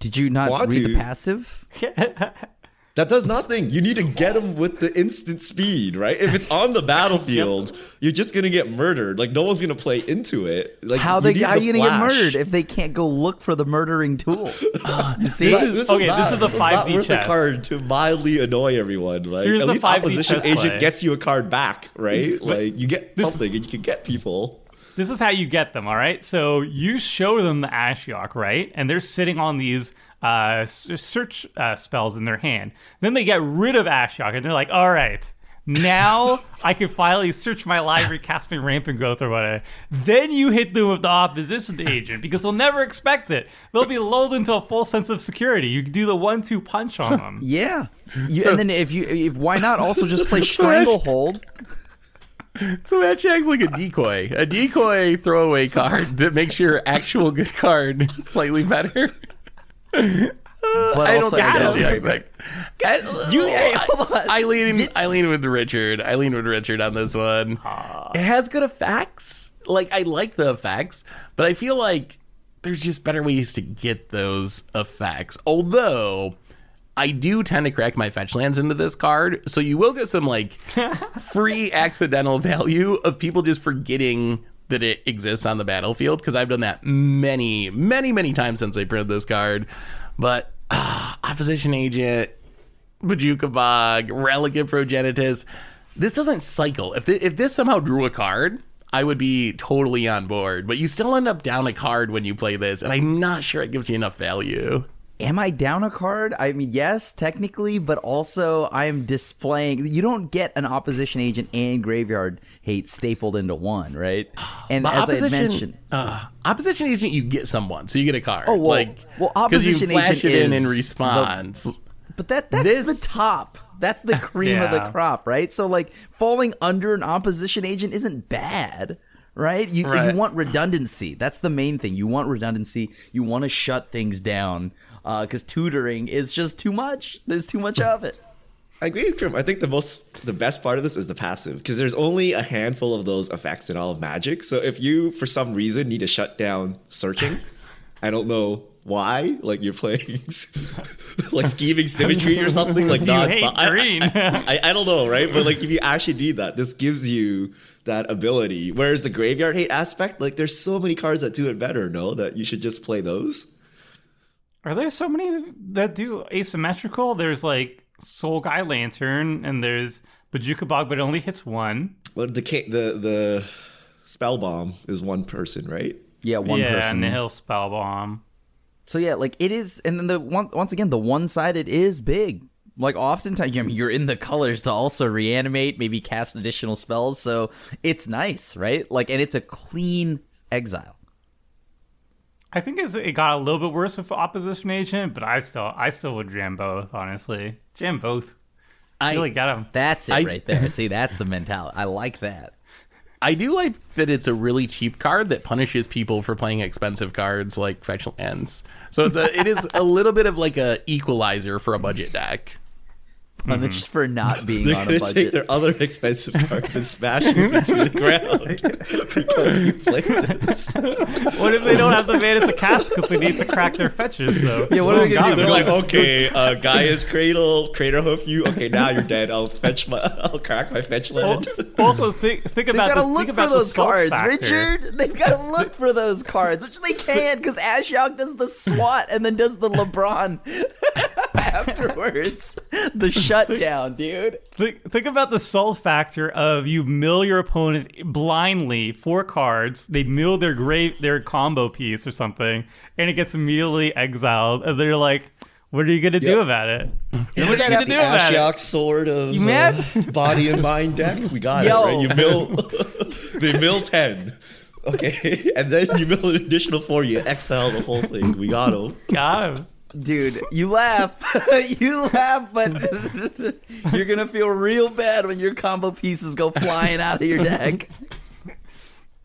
Speaker 3: Did you not
Speaker 2: Want
Speaker 3: read the passive?
Speaker 2: That does nothing. You need to get them with the instant speed, right? If it's on the battlefield, you're just gonna get murdered. Like no one's gonna play into it. Like
Speaker 3: How
Speaker 2: you
Speaker 3: they
Speaker 2: need
Speaker 3: how
Speaker 2: the
Speaker 3: you gonna get murdered if they can't go look for the murdering tool? Uh, you see,
Speaker 1: This is- okay, this is the
Speaker 2: not
Speaker 1: 5D
Speaker 2: worth
Speaker 1: chess.
Speaker 2: a card to mildly annoy everyone. Like
Speaker 1: Here's
Speaker 2: at least
Speaker 1: 5D
Speaker 2: opposition agent
Speaker 1: play.
Speaker 2: gets you a card back, right? like you get something and you can get people.
Speaker 1: this is how you get them, all right? So you show them the Ashiok, right? And they're sitting on these uh, search uh, spells in their hand. Then they get rid of Ashiok, and they're like, all right, now I can finally search my library, cast my rampant growth or whatever. Then you hit them with the opposition agent because they'll never expect it. They'll be lulled into a full sense of security. You do the one-two punch on them.
Speaker 3: yeah. You, and then if you if why not also just play stranglehold?
Speaker 4: So that checks like a decoy, a decoy throwaway card that makes your actual good card slightly better.
Speaker 3: But
Speaker 4: I don't
Speaker 3: also
Speaker 4: get
Speaker 3: Exile's
Speaker 4: the
Speaker 3: very.
Speaker 4: I- You,
Speaker 3: Hey, hold on.
Speaker 4: I lean, I lean with Richard. I lean with Richard on this one. It has good effects. Like I like the effects, but I feel like there's just better ways to get those effects. Although I do tend to crack my fetch lands into this card, so you will get some like free accidental value of people just forgetting that it exists on the battlefield because I've done that many, many, many times since I printed this card. But ah, opposition agent, Bojuka Bog, Relic of Progenitus. This doesn't cycle. If thi- if this somehow drew a card, I would be totally on board. But you still end up down a card when you play this, and I'm not sure it gives you enough value.
Speaker 3: Am I down a card? I mean, yes, technically, but also I'm displaying. You don't get an opposition agent and graveyard hate stapled into one, right? And
Speaker 4: But
Speaker 3: as I
Speaker 4: opposition,
Speaker 3: mentioned,
Speaker 4: uh, opposition agent, you get someone, so you get a card.
Speaker 3: Oh, well-
Speaker 4: like,
Speaker 3: well,
Speaker 4: 'cause you
Speaker 3: opposition
Speaker 4: flash
Speaker 3: agent
Speaker 4: it in in
Speaker 3: the-
Speaker 4: response.
Speaker 3: but that that's
Speaker 4: This-
Speaker 3: the top. That's the cream of the crop, right? So like falling under an opposition agent isn't bad. Right? You
Speaker 4: Right.
Speaker 3: you want redundancy. That's the main thing. You want redundancy. You want to shut things down Uh, because tutoring is just too much. There's too much of it.
Speaker 2: I agree with Krim. I think the most, the best part of this is the passive because there's only a handful of those effects in all of Magic. So if you, for some reason, need to shut down searching, I don't know why. Like you're playing like scheming symmetry or something. Like
Speaker 1: You
Speaker 2: non
Speaker 1: hate
Speaker 2: I,
Speaker 1: green.
Speaker 2: I, I, I don't know, right? But like if you actually need that, this gives you that ability. Whereas the graveyard hate aspect, like there's so many cards that do it better. No, that you should just play those.
Speaker 1: Are there so many that do asymmetrical? There's like Soul-Guided Lantern, and there's Bojuka Bog, but it only hits one.
Speaker 2: Well, the the the spell bomb is one person, right?
Speaker 3: Yeah, one
Speaker 1: yeah,
Speaker 3: person.
Speaker 1: Nihil Spellbomb.
Speaker 3: So yeah, like it is, and then the one once again the one sided is big. Like oftentimes, I mean, you're in the colors to also reanimate, maybe cast additional spells. So it's nice, right? Like, and it's a clean exile.
Speaker 1: I think it's, it got a little bit worse with Opposition Agent, but I still I still would jam both. Honestly, jam both.
Speaker 4: I
Speaker 1: Really got him.
Speaker 3: That's it
Speaker 4: I-
Speaker 3: right there. See, that's the mentality. I like that.
Speaker 4: I do like that it's a really cheap card that punishes people for playing expensive cards like fetch lands. So it's a, it is a little bit of like a equalizer for a budget deck.
Speaker 3: Punished for not being
Speaker 2: They're
Speaker 3: on
Speaker 2: gonna
Speaker 3: a
Speaker 2: take
Speaker 3: budget.
Speaker 2: their other expensive cards and smash them into the ground because you played this.
Speaker 1: What if they don't have the mana to cast because they need to crack their fetches though?
Speaker 3: Yeah, what are they gonna do?
Speaker 2: They're like, okay, uh, Gaea's Cradle, Craterhoof you. Okay, now you're dead. I'll fetch my, I'll crack my fetch land.
Speaker 1: Also, think think
Speaker 3: They've
Speaker 1: about
Speaker 3: got to
Speaker 1: the,
Speaker 3: look for those cards,
Speaker 1: factor.
Speaker 3: Richard. They've got to look for those cards, which they can because Ashiok does the SWAT and then does the LeBron afterwards. The shutdown, dude.
Speaker 1: Think, think about the soul factor of you mill your opponent blindly four cards. They mill their great their combo piece or something, and it gets immediately exiled. And they're like, "What are you gonna do about it?
Speaker 2: Yeah,
Speaker 1: What are you gonna do about it?"
Speaker 2: Ashiok sword of
Speaker 1: You mad?
Speaker 2: uh, body and mind deck. We got
Speaker 3: Yo.
Speaker 2: it. Right? You mill, they mill ten. Okay, and then you mill an additional four. You exile the whole thing. We got him.
Speaker 1: God,
Speaker 3: Dude, you laugh. you laugh, but you're to feel real bad when your combo pieces go flying out of your deck.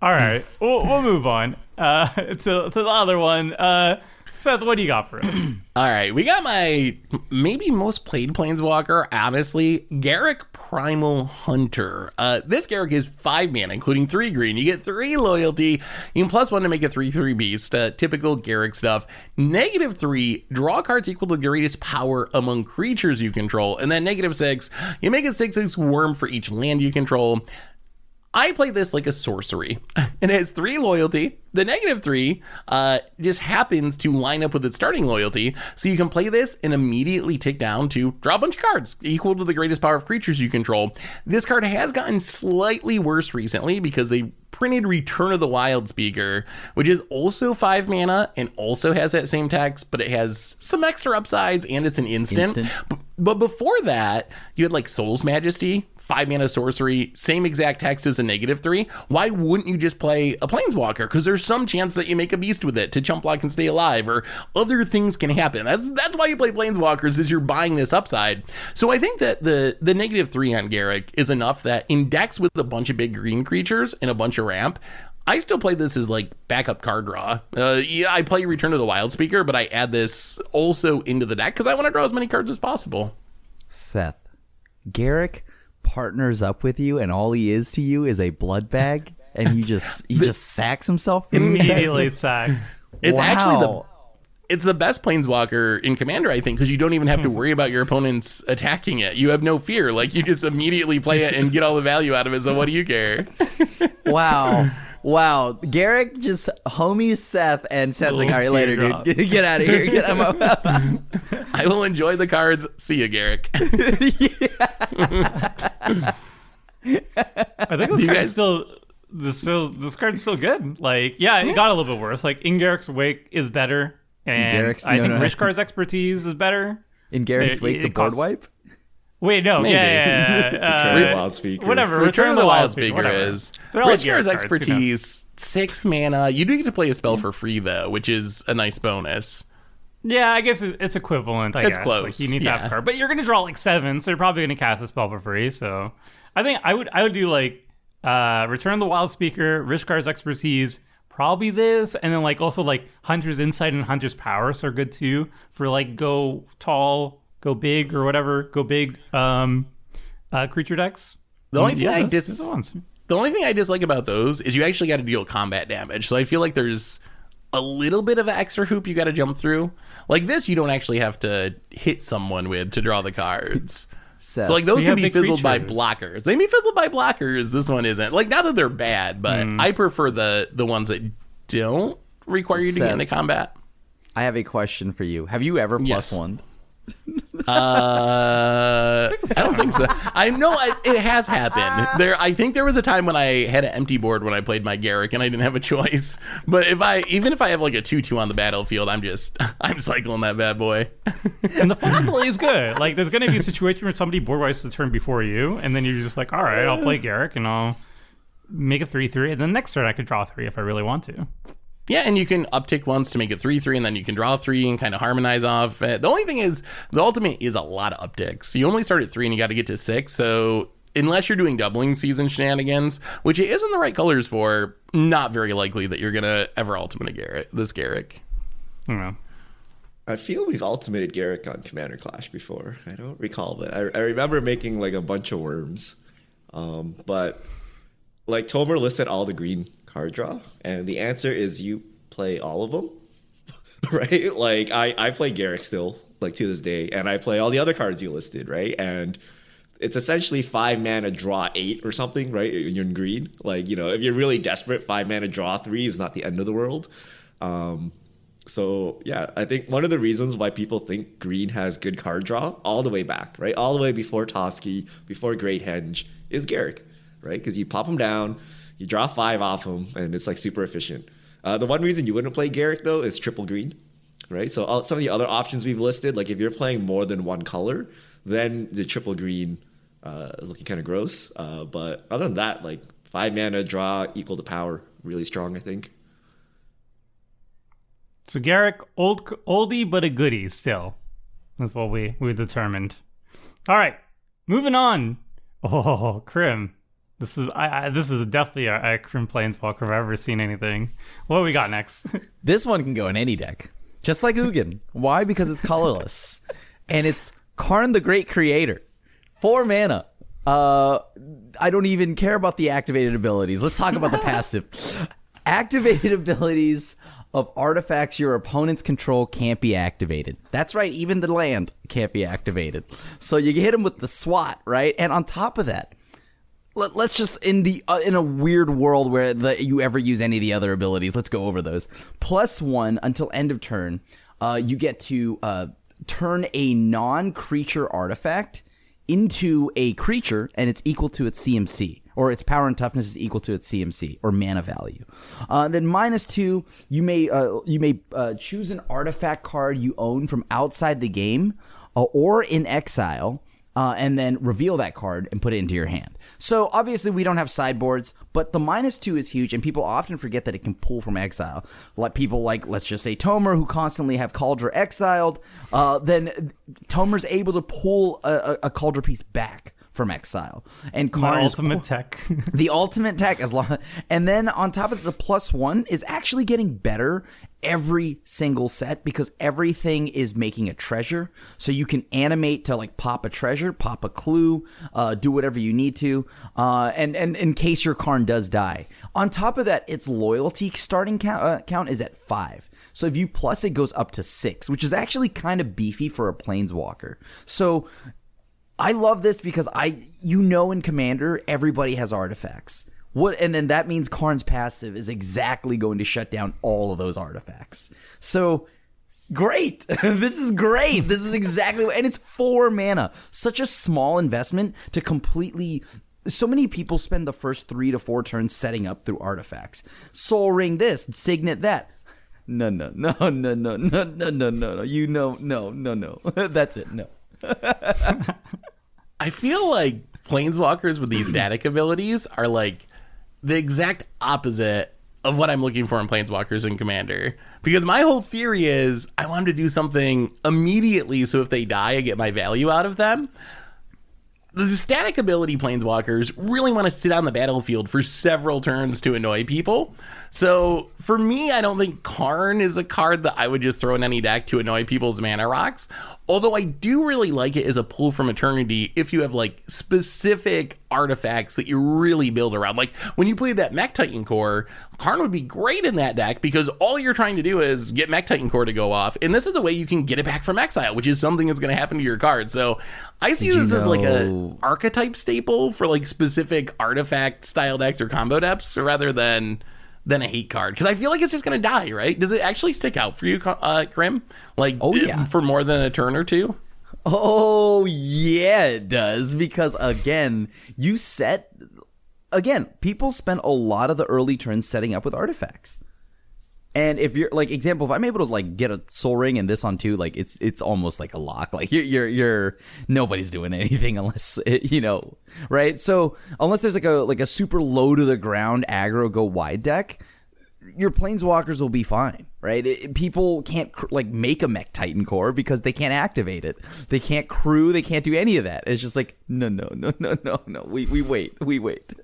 Speaker 1: All right, we'll, we'll move on uh, to to the other one. Uh, Seth, what do you got for us?
Speaker 4: All right, we got my maybe most played Planeswalker, honestly, Garruk Primal Hunter. Uh, this Garruk is five mana, including three green. You get three loyalty. You can plus one to make a 3 3 beast. Uh, typical Garruk stuff. Negative three, draw cards equal to the greatest power among creatures you control. And then negative six, you make a 6 6 worm for each land you control. I play this like a sorcery, and it has three loyalty. The negative three uh, just happens to line up with its starting loyalty, so you can play this and immediately tick down to draw a bunch of cards equal to the greatest power of creatures you control. This card has gotten slightly worse recently because they printed Return of the Wildspeaker, which is also five mana and also has that same text, but it has some extra upsides and it's an instant.
Speaker 3: Instant.
Speaker 4: But before that, you had like Soul's Majesty, five mana sorcery, same exact text as a negative three. Why wouldn't you just play a Planeswalker? Because there's some chance that you make a beast with it to chump block and stay alive, or other things can happen. That's that's why you play Planeswalkers is you're buying this upside. So I think that the the negative three on Garruk is enough that in decks with a bunch of big green creatures and a bunch of ramp. I still play this as like backup card draw. Uh, yeah, I play Return to the Wildspeaker, but I add this also into the deck because I want to draw as many cards as possible.
Speaker 3: Seth, Garruk partners up with you, and all he is to you is a blood bag, and he just he just sacks himself from you guys?
Speaker 1: Immediately sacked.
Speaker 4: It's actually the it's the best planeswalker in Commander, I think, because you don't even have to worry about your opponents attacking it. You have no fear. Like you just immediately play it and get all the value out of it. So what do you care?
Speaker 3: Wow. Wow. Garruk just homies Seth and Seth's like, all right, later,
Speaker 1: teardrop.
Speaker 3: dude. Get, get out of here. Get out of my
Speaker 4: I will enjoy the cards. See you, Garruk.
Speaker 1: I think this
Speaker 4: you
Speaker 1: card's
Speaker 4: guys-
Speaker 1: still this still this card's still good. Like, yeah, it got a little bit worse. Like, in Garruk's wake is better, and
Speaker 3: Garruk's-
Speaker 1: I
Speaker 3: no,
Speaker 1: think
Speaker 3: no, no.
Speaker 1: Rishkar's expertise is better.
Speaker 3: In Garruk's
Speaker 1: It-
Speaker 3: wake,
Speaker 1: it
Speaker 3: the board
Speaker 1: costs-
Speaker 3: wipe?
Speaker 1: Wait, no,
Speaker 4: Maybe.
Speaker 1: yeah, yeah, yeah,
Speaker 2: Return the
Speaker 1: uh,
Speaker 2: Wildspeaker.
Speaker 1: Whatever.
Speaker 4: Return of the Wildspeaker,
Speaker 1: Speaker whatever.
Speaker 4: is
Speaker 1: They're all
Speaker 4: Rich
Speaker 1: Garrick
Speaker 4: Gar's
Speaker 1: cards,
Speaker 4: expertise, six mana. You do get to play a spell for free though, which is a nice bonus.
Speaker 1: Yeah, I guess it's equivalent. I
Speaker 4: It's
Speaker 1: guess.
Speaker 4: close,
Speaker 1: Like, you need to
Speaker 4: yeah.
Speaker 1: have a card, but you're gonna draw like seven, so you're probably gonna cast a spell for free. So, I think I would I would do like uh Return the Wildspeaker, Rishkar's expertise, probably this, and then like also like Hunter's Insight and Hunter's Prowess are good too for like go tall, go big, or whatever, go big um uh creature decks.
Speaker 4: The only
Speaker 1: Mm,
Speaker 4: thing I
Speaker 1: those-
Speaker 4: dis-
Speaker 1: those are the ones.
Speaker 4: The only thing I dislike about those is you actually got to deal combat damage. So I feel like there's a little bit of an extra hoop you got to jump through. Like this, you don't actually have to hit someone with to draw the cards.
Speaker 3: Seth.
Speaker 4: So like those can be
Speaker 1: big
Speaker 4: fizzled by blockers. They may fizzle by blockers. This one isn't. Like not that they're bad, but
Speaker 1: Hmm.
Speaker 4: I prefer the the ones that don't require you to
Speaker 3: Seth.
Speaker 4: get into combat.
Speaker 3: I have a question for you. Have you ever plus
Speaker 4: Yes.
Speaker 3: one?
Speaker 4: Uh, I don't think so. I know I, it has happened. There, I think there was a time when I had an empty board when I played my Garruk, and I didn't have a choice. But if I, even if I have like a two-two on the battlefield, I'm just, I'm cycling that bad boy.
Speaker 1: and the flexibility is good. Like, there's going to be a situation where somebody board wipes the turn before you, and then you're just like, all right, I'll play Garruk and I'll make a 3 3. And then next turn, I could draw three if I really want to.
Speaker 4: Yeah, and you can uptick once to make it three-three, and then you can draw three and kind of harmonize off. it. The only thing is, the ultimate is a lot of upticks. You only start at three, and you got to get to six. So unless you're doing doubling season shenanigans, which it isn't the right colors for, not very likely that you're gonna ever ultimate a Garrett, this Garruk.
Speaker 1: You know.
Speaker 2: I feel we've ultimated Garruk on Commander Clash before. I don't recall, but I, I remember making like a bunch of worms. Um, but like Tomer listed all the green card draw, and the answer is you play all of them, right? Like I, I play Garruk still, like to this day, and I play all the other cards you listed, right? And it's essentially five mana draw eight or something, right? When you're in green, like you know, if you're really desperate, five mana draw three is not the end of the world. Um, so yeah, I think one of the reasons why people think green has good card draw all the way back, right, all the way before Toski, before Great Henge, is Garruk, right? Because you pop him down, you draw five off him, and it's like super efficient. Uh, the one reason you wouldn't play Garruk though is triple green, right? So all, some of the other options we've listed, like if you're playing more than one color, then the triple green uh, is looking kind of gross. Uh, but other than that, like five mana draw equal to power, really strong, I think.
Speaker 1: So Garruk, old oldie but a goodie still. That's what we we determined. All right, moving on. Oh, Krim. This is I, I this is definitely a, a Planeswalker if I've ever seen anything. What do we got next?
Speaker 3: This one can go in any deck, just like Ugin. Why? Because it's colorless, and it's Karn the Great Creator, four mana. Uh, I don't even care about the activated abilities. Let's talk about the passive. Activated abilities of artifacts your opponents control can't be activated. That's right, even the land can't be activated. So you hit them with the SWAT, right? And on top of that, let, us just in the uh, in a weird world where the, you ever use any of the other abilities. Let's go over those. Plus one until end of turn. Uh, you get to uh, turn a non-creature artifact into a creature, and it's equal to its CMC, or its power and toughness is equal to its CMC or mana value. Uh, then minus two, you may uh, you may uh, choose an artifact card you own from outside the game or in exile uh, and then reveal that card and put it into your hand. So obviously we don't have sideboards, but the minus two is huge, and people often forget that it can pull from exile. Like people like let's just say Tomer, who constantly have Kaldra exiled, uh, then Tomer's able to pull a, a, a Kaldra piece back from exile, and Karn is
Speaker 1: ultimate tech.
Speaker 3: the ultimate tech as long and then on top of the plus one is actually getting better every single set because everything is making a treasure. So you can animate to like pop a treasure pop a clue uh, do whatever you need to uh, and and in case your karn does die. On top of that its loyalty starting count, uh, count is at five. So if you plus it goes up to six which is actually kind of beefy for a planeswalker. So I love this because I, you know, in Commander, everybody has artifacts. What, and then that means Karn's passive is exactly going to shut down all of those artifacts. So, great. this is great. This is exactly, and it's four mana. Such a small investment to completely. So many people spend the first three to four turns setting up through artifacts. Sol Ring this, Signet that. No, no, no, no, no, no, no, no, no, no. You know, no, no, no. That's it. No.
Speaker 4: I feel like planeswalkers with these static abilities are like the exact opposite of what I'm looking for in planeswalkers and commander. Because my whole theory is I want them to do something immediately so if they die, I get my value out of them. The static ability planeswalkers really want to sit on the battlefield for several turns to annoy people. So for me, I don't think Karn is a card that I would just throw in any deck to annoy people's mana rocks. Although I do really like it as a pull from eternity if you have like specific artifacts that you really build around. Like when you play that Mechtitan core, Karn would be great in that deck because all you're trying to do is get Mechtitan core to go off. And this is a way you can get it back from exile, which is something that's going to happen to your card. So I see
Speaker 3: Did
Speaker 4: this as like a archetype staple for like specific artifact style decks or combo decks rather than than a hate card because I feel like it's just gonna die, right? Does it actually stick out for you, uh, Krim? Like,
Speaker 3: Oh, yeah.
Speaker 4: for more than a turn or two.
Speaker 3: Oh yeah, it does because again, you set again, people spend a lot of the early turns setting up with artifacts. And if you're like example, if I'm able to like get a sol ring and this on two, like it's it's almost like a lock. Like you're you're you're nobody's doing anything unless it, you know, right? So unless there's like a like a super low to the ground aggro go wide deck, your planeswalkers will be fine, right? It- people can't cr- like make a mech titan core because they can't activate it. They can't crew. They can't do any of that. It's just like no, no, no, no, no, no. We we wait. We wait.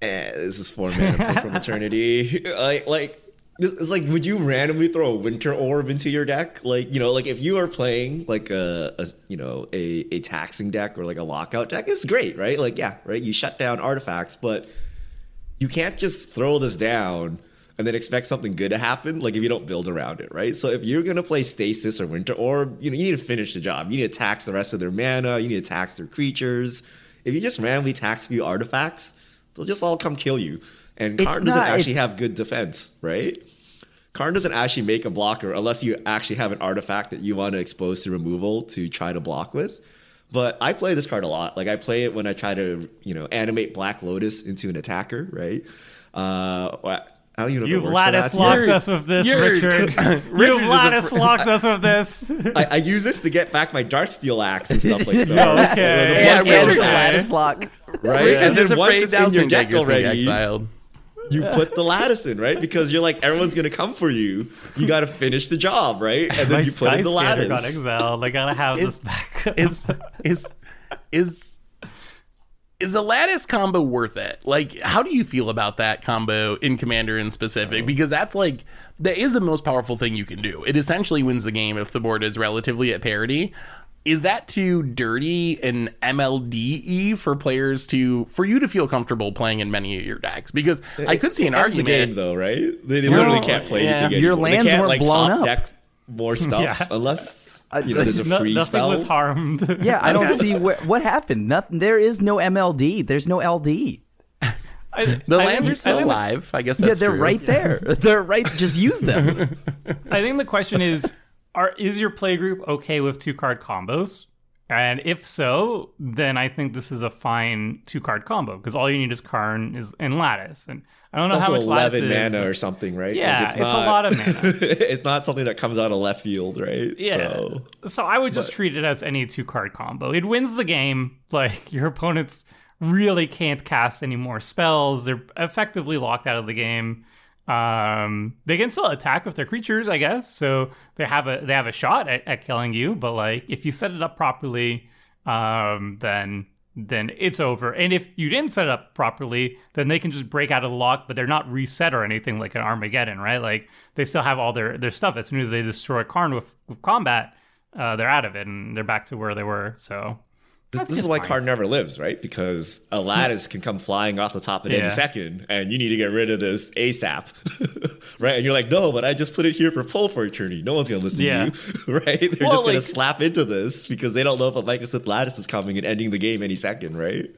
Speaker 2: Eh, this is four mana from eternity. like, like this is like, would you randomly throw a winter orb into your deck? Like, you know, like if you are playing like a, a you know a a taxing deck or like a lockout deck, it's great, right? Like, yeah, right. You shut down artifacts, but you can't just throw this down and then expect something good to happen. Like if you don't build around it, right? So if you're gonna play stasis or winter orb, you know you need to finish the job. You need to tax the rest of their mana. You need to tax their creatures. If you just randomly tax a few artifacts, they'll just all come kill you. And Karn doesn't
Speaker 3: not-
Speaker 2: actually have good defense, right? Karn doesn't actually make a blocker unless you actually have an artifact that you want to expose to removal to try to block with. But I play this card a lot. Like I play it when I try to, you know, animate Black Lotus into an attacker, right? Uh, I don't even know if it
Speaker 1: You've
Speaker 2: works
Speaker 1: lattice locked
Speaker 4: You're-
Speaker 1: us with this,
Speaker 4: you're-
Speaker 1: Richard.
Speaker 4: Richard
Speaker 1: You've lattice locked us with this.
Speaker 2: I, I use this to get back my Darksteel axe and stuff like that.
Speaker 1: Yeah, okay.
Speaker 2: Or the
Speaker 1: Yeah,
Speaker 2: Blood
Speaker 1: Richard
Speaker 2: Rage
Speaker 1: Okay.
Speaker 2: axe,
Speaker 3: Lattice lock.
Speaker 2: right?
Speaker 4: Yeah,
Speaker 2: and then once
Speaker 4: afraid
Speaker 2: it's in your deck
Speaker 4: be
Speaker 2: already,
Speaker 4: exiled.
Speaker 2: You put the lattice in, right? Because you're like, everyone's gonna come for you. You got to finish the job, right? And
Speaker 1: My
Speaker 2: then you put in the
Speaker 1: Skyscanner got
Speaker 2: lattice.
Speaker 1: exiled. I gotta have this back.
Speaker 4: is is is is a lattice combo worth it? Like, how do you feel about that combo in Commander in specific? Oh. Because that's like that is the most powerful thing you can do. It essentially wins the game if the board is relatively at parity. Is that too dirty and MLDE for players to for you to feel comfortable playing in many of your decks? Because I could see an
Speaker 2: It ends the
Speaker 4: argument.
Speaker 2: game though, right? They, they literally can't play
Speaker 4: yeah.
Speaker 2: anything
Speaker 3: Your
Speaker 2: anymore.
Speaker 3: lands
Speaker 2: they can't,
Speaker 3: weren't
Speaker 2: like,
Speaker 3: blown
Speaker 2: top
Speaker 3: up.
Speaker 2: deck more stuff
Speaker 1: Yeah.
Speaker 2: unless you know there's a
Speaker 1: No-
Speaker 2: free
Speaker 1: nothing
Speaker 2: spell.
Speaker 1: was harmed.
Speaker 3: Yeah, I don't see where, what happened. Nothing. There is no MLD. There's no LD.
Speaker 1: I-
Speaker 4: The
Speaker 1: I
Speaker 4: lands
Speaker 1: think-
Speaker 4: are still
Speaker 1: I think the-
Speaker 4: alive. I guess
Speaker 3: yeah, they're
Speaker 4: true.
Speaker 3: right there. They're right. Just use them.
Speaker 1: I think the question is: Are is your play group okay with two card combos? And if so, then I think this is a fine two card combo because all you need is Karn is and Lattice, and I don't know
Speaker 2: also
Speaker 1: how much Lattice
Speaker 2: 11
Speaker 1: is,
Speaker 2: mana
Speaker 1: but-
Speaker 2: or something, right?
Speaker 1: Yeah,
Speaker 2: Like,
Speaker 1: it's a lot of mana.
Speaker 2: it's not something that comes out of left field, right?
Speaker 1: Yeah.
Speaker 2: So,
Speaker 1: So I would just treat it as any two card combo. It wins the game. Like your opponents really can't cast any more spells. They're effectively locked out of the game. Um, they can still attack with their creatures, I guess. So they have a they have a shot at, at killing you. But like if you set it up properly, um, then then it's over. And if you didn't set it up properly, then they can just break out of the lock, but they're not reset or anything like an Armageddon, right? Like they still have all their their stuff. As soon as they destroy Karn with, with combat, uh, they're out of it and they're back to where they were. So
Speaker 2: This, this is why Karn never lives, right? Because a lattice can come flying off the top at
Speaker 1: Yeah.
Speaker 2: any second, and you need to get rid of this ASAP, right? And you're like, no, but I just put it here for pull for eternity. No one's gonna listen
Speaker 1: Yeah.
Speaker 2: to you, right? They're
Speaker 1: Well,
Speaker 2: just gonna slap into this because they don't know if a Mycosynth lattice is coming and ending the game any second, right?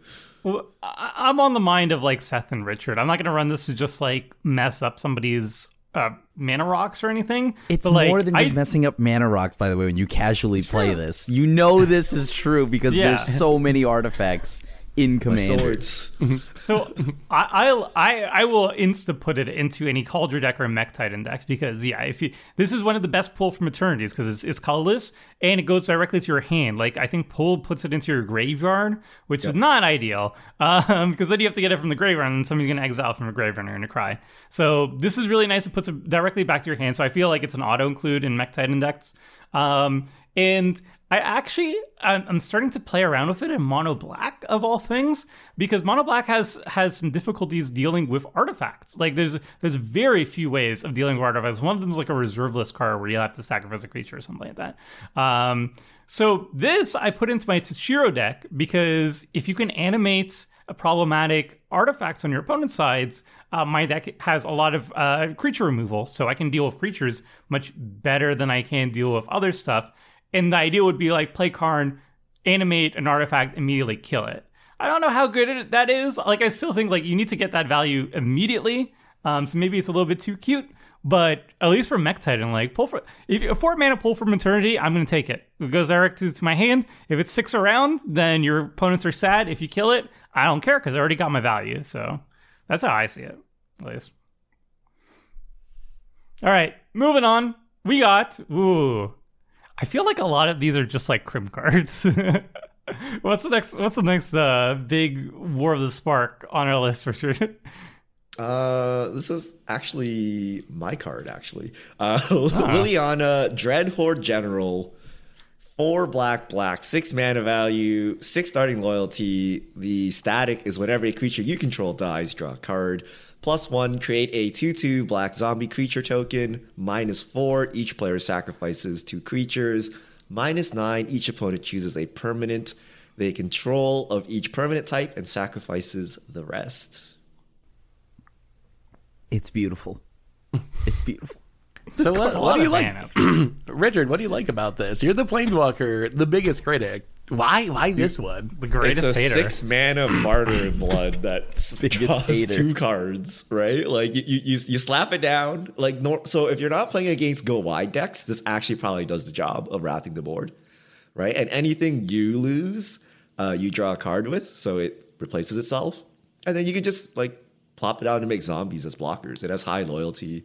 Speaker 1: Well, I- I'm on the mind of like Seth and Richard. I'm not going to run this to just like mess up somebody's uh, mana rocks or anything.
Speaker 3: It's
Speaker 1: like,
Speaker 3: more than just
Speaker 1: I-
Speaker 3: messing up mana rocks, by the way, when you casually play this. You know this is true because
Speaker 1: Yeah.
Speaker 3: there's so many artifacts in
Speaker 2: My
Speaker 3: Commander.
Speaker 1: So I, I'll I I will insta put it into any Cauldron deck or Mechtitan deck because yeah, if you this is one of the best pull from eternities because it's, it's colorless and it goes directly to your hand. Like I think pull puts it into your graveyard, which is not ideal um, because then you have to get it from the graveyard and somebody's gonna exile from a graveyard and you're gonna cry. So this is really nice. It puts it directly back to your hand. So I feel like it's an auto include in Mechtitan decks. Um, and I actually I'm starting to play around with it in mono black of all things because mono black has has some difficulties dealing with artifacts. Like there's there's very few ways of dealing with artifacts. One of them is like a reserve list card where you have to sacrifice a creature or something like that. Um, so this I put into my Tashiro deck because if you can animate a problematic artifacts on your opponent's sides, uh, my deck has a lot of uh, creature removal, so I can deal with creatures much better than I can deal with other stuff. And the idea would be like play Karn, animate an artifact, immediately kill it. I don't know how good that is. Like I still think like you need to get that value immediately. Um, so maybe it's a little bit too cute. But at least for Mechtitan, like pull for if a four mana pull from eternity, I'm gonna take it. It goes direct to, to my hand. If it sticks around, then your opponents are sad. If you kill it, I don't care because I already got my value. So that's how I see it, at least. All right, moving on. We got ooh. I feel like a lot of these are just like Krim cards. what's the next? What's the next uh, big War of the Spark on our list, Richard?
Speaker 2: Uh, this is actually my card. Actually, uh, Liliana Dread Horde General, four black, black, six mana value, six starting loyalty. The static is whenever a creature you control dies, draw a card. Plus one, create a 2 2 black zombie creature token. Minus four, each player sacrifices two creatures. Minus nine, each opponent chooses a permanent they control of each permanent type and sacrifices the rest.
Speaker 3: It's beautiful. It's beautiful.
Speaker 4: So what,
Speaker 1: A
Speaker 4: what do you
Speaker 1: of
Speaker 4: like. Richard? What do you like about this? You're the planeswalker, the biggest critic. Why? Why this one?
Speaker 1: The greatest
Speaker 2: it's a
Speaker 1: hater.
Speaker 2: six mana barter in blood that s- draws
Speaker 3: hater.
Speaker 2: two cards, right? Like you, you, you, you slap it down. Like nor- so, if you're not playing against go wide decks, this actually probably does the job of wrathing the board, right? And anything you lose, uh, you draw a card with, so it replaces itself, and then you can just like plop it out and make zombies as blockers. It has high loyalty,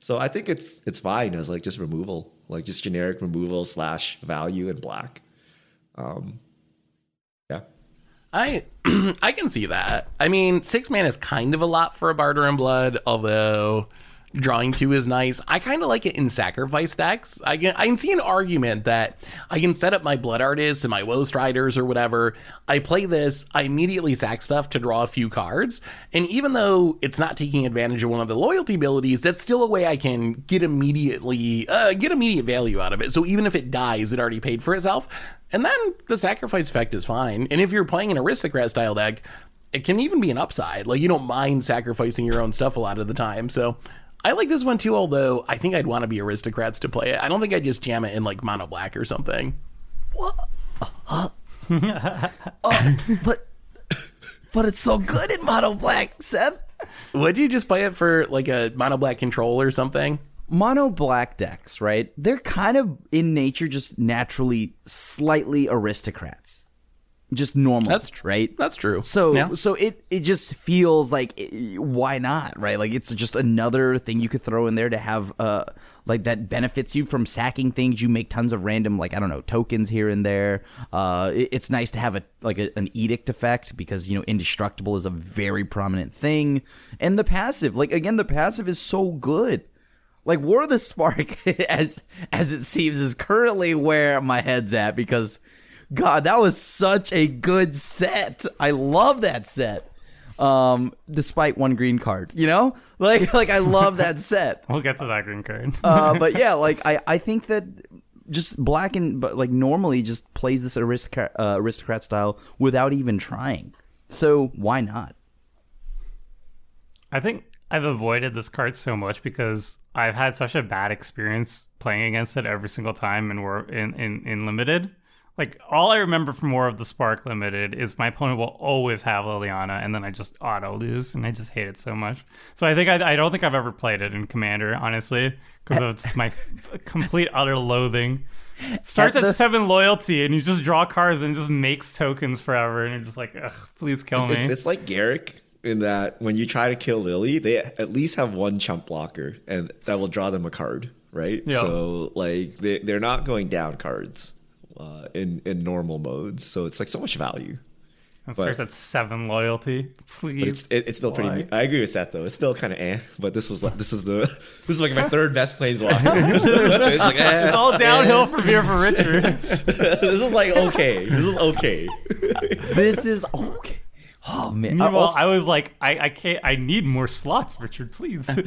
Speaker 2: so I think it's it's fine as like just removal, like just generic removal slash value in black. Um, yeah.
Speaker 4: I I can see that. I mean, six mana is kind of a lot for a barter in blood, although drawing two is nice. I kind of like it in sacrifice decks. I can I can see an argument that I can set up my blood artists and my woe striders or whatever. I play this, I immediately sack stuff to draw a few cards, and even though it's not taking advantage of one of the loyalty abilities, that's still a way I can get immediately uh, get immediate value out of it. So even if it dies, it already paid for itself. And then the sacrifice effect is fine. And if you're playing an aristocrat style deck, it can even be an upside. Like you don't mind sacrificing your own stuff a lot of the time. So I like this one too, although I think I'd want to be aristocrats to play it. I don't think I'd just jam it in like mono black or something. What?
Speaker 3: Uh, but but it's so good in mono black, Seth.
Speaker 4: Would you just play it for like a mono black control or something?
Speaker 3: Mono black decks, right? They're kind of in nature just naturally slightly aristocrats. Just normal.
Speaker 4: That's tr-
Speaker 3: right.
Speaker 4: That's true.
Speaker 3: So
Speaker 1: Yeah.
Speaker 3: so it it just feels like eh, why not right like it's just another thing you could throw in there to have uh like that benefits you from sacking things you make tons of random like I don't know tokens here and there uh it- it's nice to have a like a, an edict effect because you know indestructible is a very prominent thing and the passive like again the passive is so good like War of the Spark as as it seems is currently where my head's at because god that was such a good set. I love that set. Um despite one green card you know? Like like I love that set.
Speaker 1: We'll get to that green card.
Speaker 3: uh but yeah like I I think that just black and but like normally just plays this aristocrat uh, aristocrat style without even trying. So why not?
Speaker 1: I think I've avoided this card so much because I've had such a bad experience playing against it every single time and we're in, in, in limited. Like all I remember from War of the Spark Limited is my opponent will always have Liliana and then I just auto lose and I just hate it so much. So I think I, I don't think I've ever played it in Commander honestly because it's my complete utter loathing. Starts
Speaker 3: At
Speaker 1: at, seven loyalty and you just draw cards and just makes tokens forever and you're just like, ugh, please kill me.
Speaker 2: It's, it's like Garruk in that when you try to kill Lily, they at least have one chump blocker, and that will draw them a card, right?
Speaker 1: Yeah.
Speaker 2: So like they they're not going down cards uh, in in normal modes, so it's like so much value.
Speaker 1: It
Speaker 2: but-
Speaker 1: starts at seven loyalty. Please.
Speaker 2: It's it, it's still
Speaker 1: Why?
Speaker 2: pretty. I agree with Seth though. It's still kind of eh. But this was like this is the this is like my third best planeswalker. it's like eh,
Speaker 1: It's all downhill from here for Richard.
Speaker 2: this is like okay. This is okay.
Speaker 3: this is okay oh man
Speaker 1: Meanwhile,
Speaker 3: also-
Speaker 1: I was like, I, I can't. I need more slots, Richard. Please.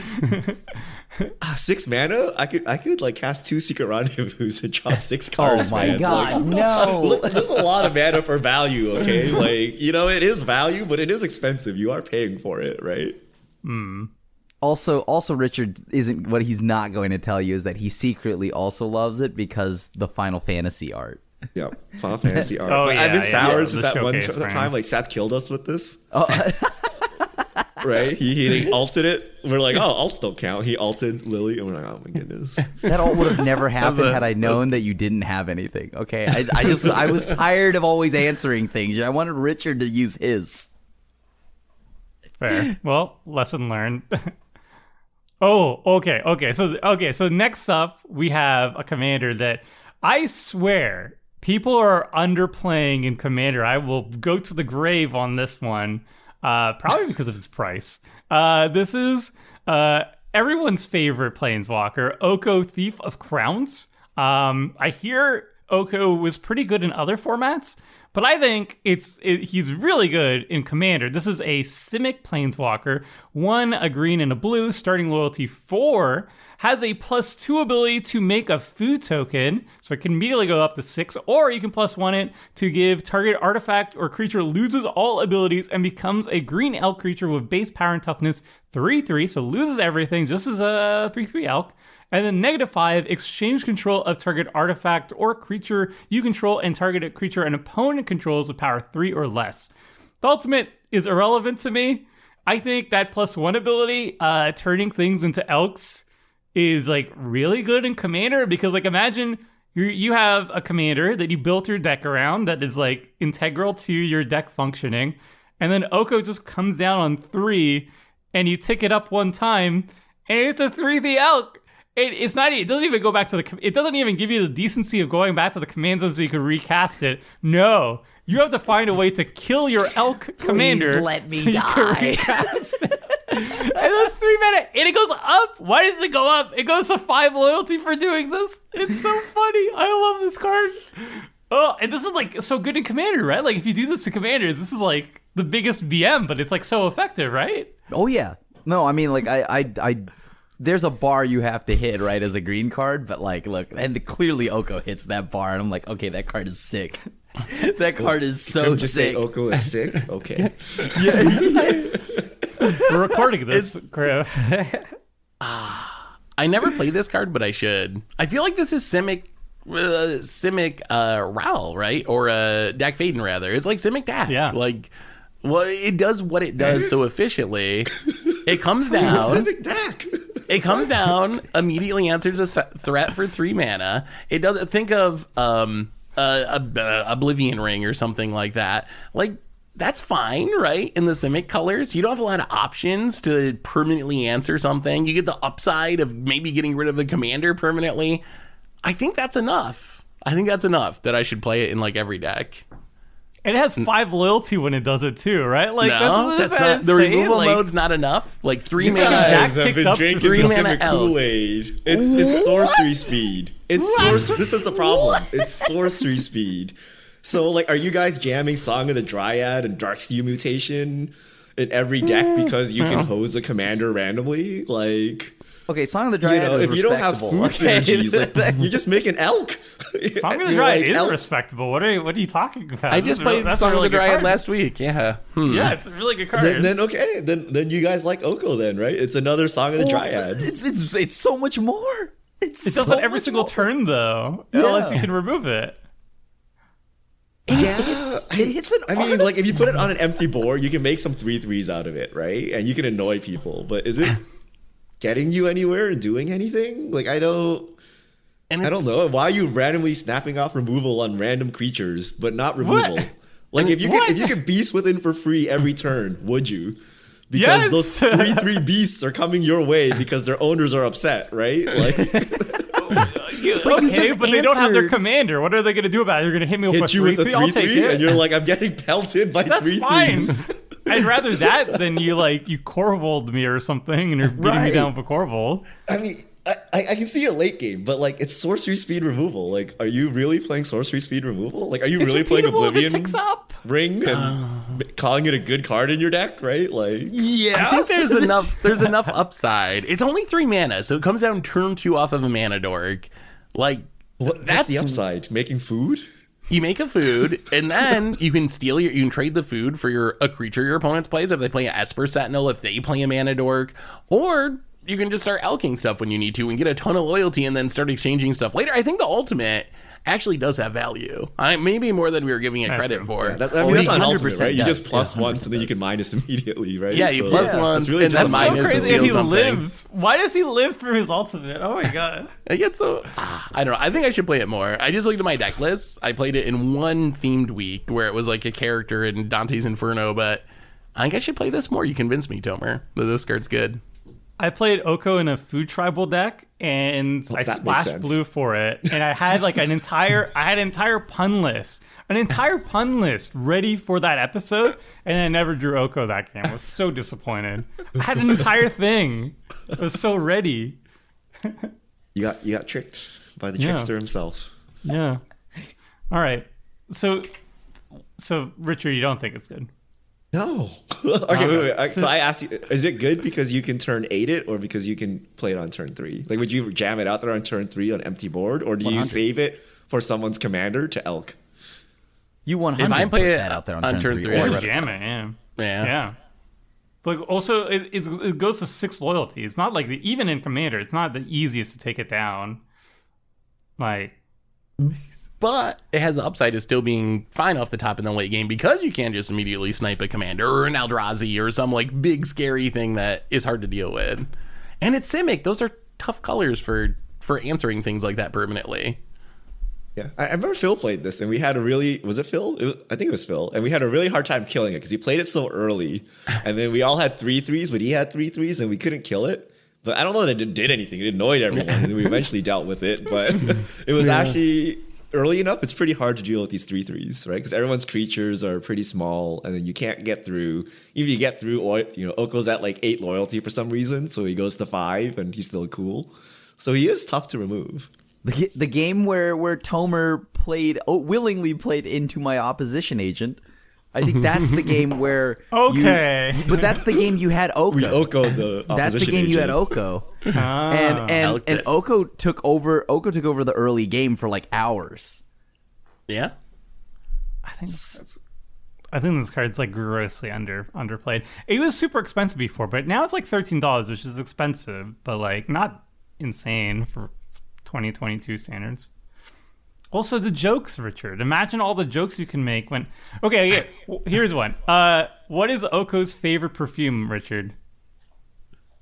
Speaker 2: Ah, six mana. I could I could like cast two secret rendezvous and draw six cards.
Speaker 3: oh my
Speaker 2: man.
Speaker 3: god
Speaker 2: Like,
Speaker 3: no
Speaker 2: Look, there's a lot of mana for value, okay? Like, you know, it is value, but it is expensive. You are paying for it, right?
Speaker 3: Also, also, Richard isn't what he's not going to tell you is that he secretly also loves it because the Final Fantasy art.
Speaker 2: Yeah. Final Fantasy art.
Speaker 1: Oh,
Speaker 2: But I've
Speaker 1: yeah,
Speaker 2: been
Speaker 1: yeah,
Speaker 2: sour
Speaker 1: yeah,
Speaker 2: since
Speaker 1: the
Speaker 2: that one t- time. Like, Seth killed us with this,
Speaker 3: Oh,
Speaker 2: right? He, he alted it. We're like, oh, alts don't count. He alted Lily, and we're like, oh my goodness.
Speaker 3: that all would have never happened
Speaker 1: a-
Speaker 3: had I known that you didn't have anything. Okay, I, I just I was tired of always answering things, and I wanted Richard to use his.
Speaker 1: Fair. Well, lesson learned. oh, okay, okay. So, okay, so next up we have a commander that I swear people are underplaying in commander. I will go to the grave on this one, uh, probably because of its price. Uh, this is uh, everyone's favorite planeswalker, Oko Thief of Crowns. Um, I hear Oko was pretty good in other formats, but I think it's it, he's really good in Commander. This is a Simic Planeswalker, one a green and a blue, starting loyalty four, has a plus two ability to make a food token, so it can immediately go up to six, or you can plus one it to give target artifact or creature loses all abilities and becomes a green elk creature with base power and toughness three three, so loses everything just as a three three elk. And then negative five, exchange control of target artifact or creature you control and target a creature an opponent controls with power three or less. The ultimate is irrelevant to me. I think that plus one ability, uh, turning things into elks, is like really good in commander because like imagine you you have a commander that you built your deck around that is like integral to your deck functioning, and then Oko just comes down on three, and you tick it up one time, and it's a three the elk. It, it's not. It doesn't even go back to the. It doesn't even give you the decency of going back to the command zone so you can recast it. No, you have to find a way to kill your elk commander.
Speaker 3: let me
Speaker 1: so
Speaker 3: die.
Speaker 1: Recast it. and that's three minutes, and it goes up. Why does it go up? It goes to five loyalty for doing this. It's so funny. I love this card. Oh, and this is like so good in commander, right? Like if you do this to commanders, this is like the biggest BM, but it's like so effective, right?
Speaker 3: Oh yeah, no, I mean like I I I. There's a bar you have to hit right as a green card, but like, look, and clearly Oko hits that bar, and I'm like, okay, that card is sick. that card is so
Speaker 2: Couldn't just say
Speaker 3: sick.
Speaker 2: Oko is sick. Okay.
Speaker 1: We're recording this. Crap.
Speaker 4: I never played this card, but I should. I feel like this is Simic, uh, Simic uh, Ral, right? Or uh, Dack Fayden, rather. It's like Simic Dak.
Speaker 1: Yeah.
Speaker 4: Like, well, it does what it does so efficiently. It comes
Speaker 2: He's a
Speaker 4: down.
Speaker 2: civic deck.
Speaker 4: It comes down, immediately answers a threat for three mana. It doesn't think of um a, a, a Oblivion ring or something like that. Like that's fine, right? In the Simic colors, you don't have a lot of options to permanently answer something. You get the upside of maybe getting rid of the commander permanently. I think that's enough. I think that's enough that I should play it in like every deck.
Speaker 1: It has five loyalty when it does it too, right? Like
Speaker 4: no,
Speaker 1: that's,
Speaker 4: that's not the removal
Speaker 1: Like,
Speaker 4: mode's not enough. Like three mana.
Speaker 1: guys-
Speaker 2: Guys have been drinking
Speaker 4: three
Speaker 2: the
Speaker 4: mana
Speaker 2: Kool-Aid. It's it's sorcery speed. It's sorcery. This is the problem. It's sorcery speed. So like, are you guys jamming Song of the Dryad and Darksteel Mutation in every deck because you can hose a commander randomly? Like,
Speaker 3: Okay, Song of the
Speaker 2: you
Speaker 3: Dryad
Speaker 2: know,
Speaker 3: is
Speaker 2: if you don't have
Speaker 3: respectable.
Speaker 2: food
Speaker 3: Okay.
Speaker 2: synergies, like, you're just making elk.
Speaker 1: Song of the
Speaker 2: You're
Speaker 1: Dryad
Speaker 2: like,
Speaker 1: is
Speaker 2: elk-
Speaker 1: respectable. What are you, what are you talking about?
Speaker 4: I just
Speaker 1: is
Speaker 4: played
Speaker 1: that's
Speaker 4: Song
Speaker 1: really
Speaker 4: of the Dryad
Speaker 1: card.
Speaker 4: last week. Yeah. Hmm.
Speaker 1: Yeah, it's a really good card.
Speaker 2: Then, then okay, then then you guys like Oko then, right? It's another Song of the
Speaker 3: Well,
Speaker 2: Dryad.
Speaker 3: It's it's it's so much more. It's
Speaker 1: it does
Speaker 3: so
Speaker 1: it every single
Speaker 3: more.
Speaker 1: turn though, unless you can remove it.
Speaker 2: Yeah,
Speaker 3: It's, it hits an
Speaker 2: I mean, like if you put it on an empty board, you can make some three threes out of it, right? And you can annoy people. But is it getting you anywhere and doing anything? Like I don't,
Speaker 4: And
Speaker 2: I don't know. Why are you randomly snapping off removal on random creatures, but not removal?
Speaker 1: What?
Speaker 2: Like if you
Speaker 1: What?
Speaker 2: could, if you could beast within for free every turn, would you? Because
Speaker 1: Yes.
Speaker 2: those three three beasts are coming your way because their owners are upset, right? Like
Speaker 1: okay,
Speaker 3: just
Speaker 1: but they don't have their commander. What are they going to do about it? They're going to hit me with a
Speaker 2: hit you
Speaker 1: three
Speaker 2: with a
Speaker 1: three.
Speaker 2: three
Speaker 1: I'll take
Speaker 2: three,
Speaker 1: it.
Speaker 2: and you're like, I'm getting pelted by
Speaker 1: That's
Speaker 2: three
Speaker 1: fine.
Speaker 2: threes.
Speaker 1: I'd rather that than you like you Korvold me or something, and you're beating me down with a Korvold.
Speaker 2: I mean, I, I I can see a late game, but like it's sorcery speed removal. Like, are you really playing sorcery speed removal? Like, are you really playing
Speaker 1: repeatable if it
Speaker 2: Oblivion
Speaker 1: up.
Speaker 2: Ring and uh. calling it a good card in your deck, right? Like,
Speaker 3: yeah.
Speaker 4: I think there's enough. There's enough upside. It's only three mana, so it comes down turn two off of a mana dork. Like
Speaker 2: that's the upside. Making food.
Speaker 4: you make a food, and then you can steal your. You can trade the food for your a creature your opponent plays. If they play an Esper Sentinel, if they play a mana dork, or you can just start elking stuff when you need to and get a ton of loyalty, and then start exchanging stuff later. I think the ultimate actually does have value. I maybe more than we were giving it credit
Speaker 1: true.
Speaker 4: for.
Speaker 2: That, I mean, that's
Speaker 3: he
Speaker 2: not ultimate,
Speaker 3: 100%
Speaker 2: right? You just plus
Speaker 3: Yeah,
Speaker 2: once, and then you can minus immediately, right?
Speaker 4: Yeah, you plus
Speaker 2: that's-
Speaker 4: ones,
Speaker 2: that's really
Speaker 4: and
Speaker 2: just
Speaker 4: then
Speaker 2: a
Speaker 1: So
Speaker 4: minus
Speaker 2: minus
Speaker 4: to
Speaker 1: crazy
Speaker 4: steal
Speaker 1: that he
Speaker 4: something.
Speaker 1: lives. Why does he live through his ultimate? Oh my god.
Speaker 4: I get so ah, I don't know. I think I should play it more. I just looked at my deck list. I played it in one themed week where it was like a character in Dante's Inferno, but I think I should play this more. You convinced me, Tomer, that this card's good.
Speaker 1: I played Oko in a food tribal deck, and I
Speaker 2: that makes
Speaker 1: splashed blue for it. And I had like an entire, I had an entire pun list, an entire pun list ready for that episode, and I never drew Oko that game. I was so disappointed. I had an entire thing. I was so ready.
Speaker 2: You got you got tricked by the
Speaker 1: Yeah.
Speaker 2: trickster himself.
Speaker 1: Yeah. All right. So, so Richard, you don't think it's good?
Speaker 2: No. okay, wait, wait. I- So I asked you, is it good because you can turn eight it, or because you can play it on turn three? Like, would you jam it out there on turn three on empty board, or do you save it for someone's commander to elk?
Speaker 3: You 100
Speaker 4: If I play
Speaker 3: put
Speaker 4: it
Speaker 3: that out there on,
Speaker 4: on
Speaker 3: turn,
Speaker 4: turn
Speaker 3: three.
Speaker 4: three,
Speaker 3: or
Speaker 4: I
Speaker 1: Or
Speaker 4: read it.
Speaker 1: jam it, yeah.
Speaker 4: Yeah.
Speaker 1: Yeah. Like also, it, it's it goes to six loyalty. It's not like the, even in Commander, it's not the easiest to take it down. Like, hmm.
Speaker 4: But it has the upside of still being fine off the top in the late game because you can't just immediately snipe a commander or an Eldrazi or some like big scary thing that is hard to deal with. And it's Simic. Those are tough colors for for answering things like that permanently.
Speaker 2: Yeah, I, I remember Phil played this, and we had a really was it Phil? It was, I think it was Phil, and we had a really hard time killing it because he played it so early, and then we all had three threes, but he had three threes, and we couldn't kill it. But I don't know that it did anything. It annoyed everyone, and we eventually dealt with it. But it was actually early enough. It's pretty hard to deal with these three threes, right? Because everyone's creatures are pretty small, and then you can't get through. Even if you get through, or you know, Oko's at like eight loyalty for some reason, so he goes to five, and he's still cool. So he is tough to remove.
Speaker 3: The, the game where where Tomer played oh, willingly played into my opposition agent. I think that's the game where you-
Speaker 1: Okay.
Speaker 3: but that's the game you had Oko.
Speaker 2: We Oko the
Speaker 3: that's the
Speaker 2: opposition
Speaker 3: game you had
Speaker 2: agent.
Speaker 3: Oko.
Speaker 1: ah.
Speaker 3: and and and
Speaker 4: it.
Speaker 3: Oko took over. Oko took over the early game for like hours.
Speaker 4: Yeah.
Speaker 1: I think that's, I think this card's like grossly under underplayed. It was super expensive before, but now it's like thirteen dollars, which is expensive, but like not insane for 2022 standards. Also, the jokes, Richard. Imagine all the jokes you can make when. Okay, okay. Here's one. Uh, what is Oko's favorite perfume, Richard?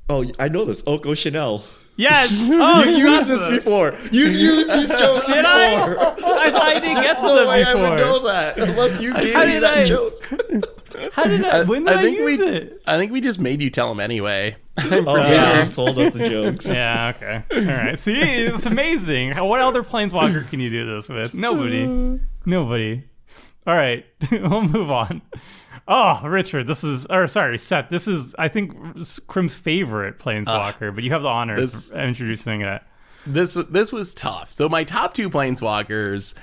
Speaker 2: Oh, I know this. Oko Chanel.
Speaker 1: Yes. Oh,
Speaker 2: You've
Speaker 1: you got
Speaker 2: used this before. You've used these jokes
Speaker 1: Did
Speaker 2: before.
Speaker 1: I? I thought I didn't get to
Speaker 2: No
Speaker 1: them
Speaker 2: way I would
Speaker 1: before.
Speaker 2: know that unless you gave
Speaker 1: How
Speaker 2: me
Speaker 1: did
Speaker 2: that
Speaker 1: I-
Speaker 2: joke.
Speaker 1: How did I? When did I,
Speaker 4: think
Speaker 1: use
Speaker 4: we
Speaker 1: it?
Speaker 4: I think we just made you tell him anyway.
Speaker 2: Oh, yeah. just told us the jokes.
Speaker 1: Yeah. Okay. All right. See, it's amazing. What other planeswalker can you do this with? Nobody. Nobody. All right. we'll move on. Oh, Richard, this is, or sorry, Seth, this is, I think, Krim's favorite planeswalker, uh, but you have the
Speaker 4: honor
Speaker 1: of introducing it.
Speaker 4: this this was tough. So my top two planeswalkers,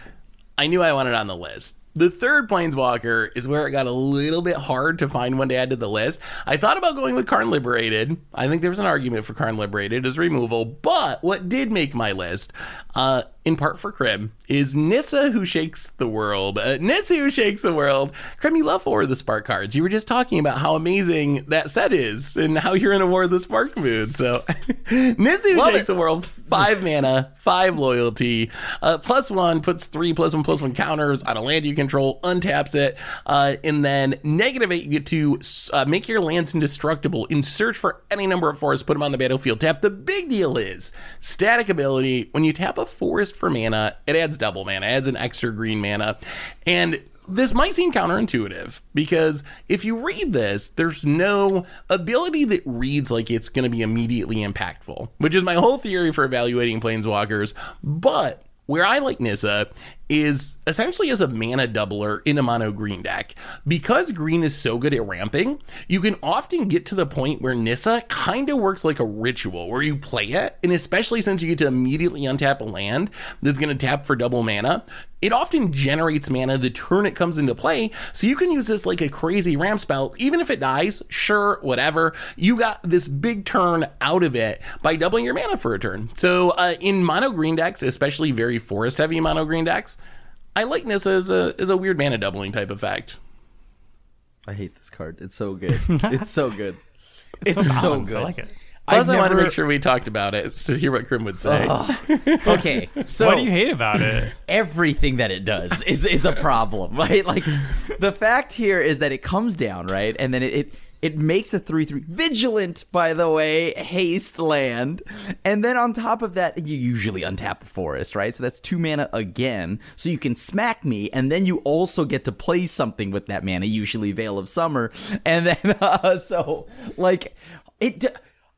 Speaker 4: I knew I wanted on the list. The third planeswalker is where it got a little bit hard to find one to add to the list. I thought about going with Karn Liberated. I think there was an argument for Karn Liberated as removal, but what did make my list, uh, in part for Krim, is Nissa who shakes the world. Uh, Nissa who shakes the world. Krim, you love War of the Spark cards. You were just talking about how amazing that set is and how you're in a War of the Spark mood. So Nissa who
Speaker 3: Love
Speaker 4: shakes
Speaker 3: it.
Speaker 4: the world, five mana, five loyalty, uh, plus one puts three plus one plus one counters on a land you control, untaps it, uh, and then negative eight you get to uh, make your lands indestructible in search for any number of forests, put them on the battlefield. Tap. The big deal is static ability. When you tap a forest for mana, it adds double mana, adds an extra green mana, and this might seem counterintuitive because if you read this, there's no ability that reads like it's going to be immediately impactful, which is my whole theory for evaluating planeswalkers. But where I like Nissa is essentially as a mana doubler in a mono green deck. Because green is so good at ramping, you can often get to the point where Nissa kind of works like a ritual where you play it, and especially since you get to immediately untap a land that's going to tap for double mana, it often generates mana the turn it comes into play. So you can use this like a crazy ramp spell. Even if it dies, sure, whatever. You got this big turn out of it by doubling your mana for a turn. So uh, in mono green decks, especially very forest heavy mono green decks, I like Nissa as a, as a weird mana doubling type of fact.
Speaker 3: I hate this card. It's so good. it's so good. It's, so,
Speaker 1: balanced.
Speaker 3: good.
Speaker 1: I like it.
Speaker 4: Plus,
Speaker 3: I've
Speaker 4: I want to make sure we talked about it to hear what Krim would say.
Speaker 3: Okay, so
Speaker 1: what do you hate about it?
Speaker 3: everything that it does is is a problem, right? Like the fact here is that it comes down, right? And then it it, it makes a 3-3 vigilant, by the way, haste land. And then on top of that, you usually untap a forest, right? So that's 2 mana again. So you can smack me and then you also get to play something with that mana, usually Veil of Summer. And then uh, so like it d-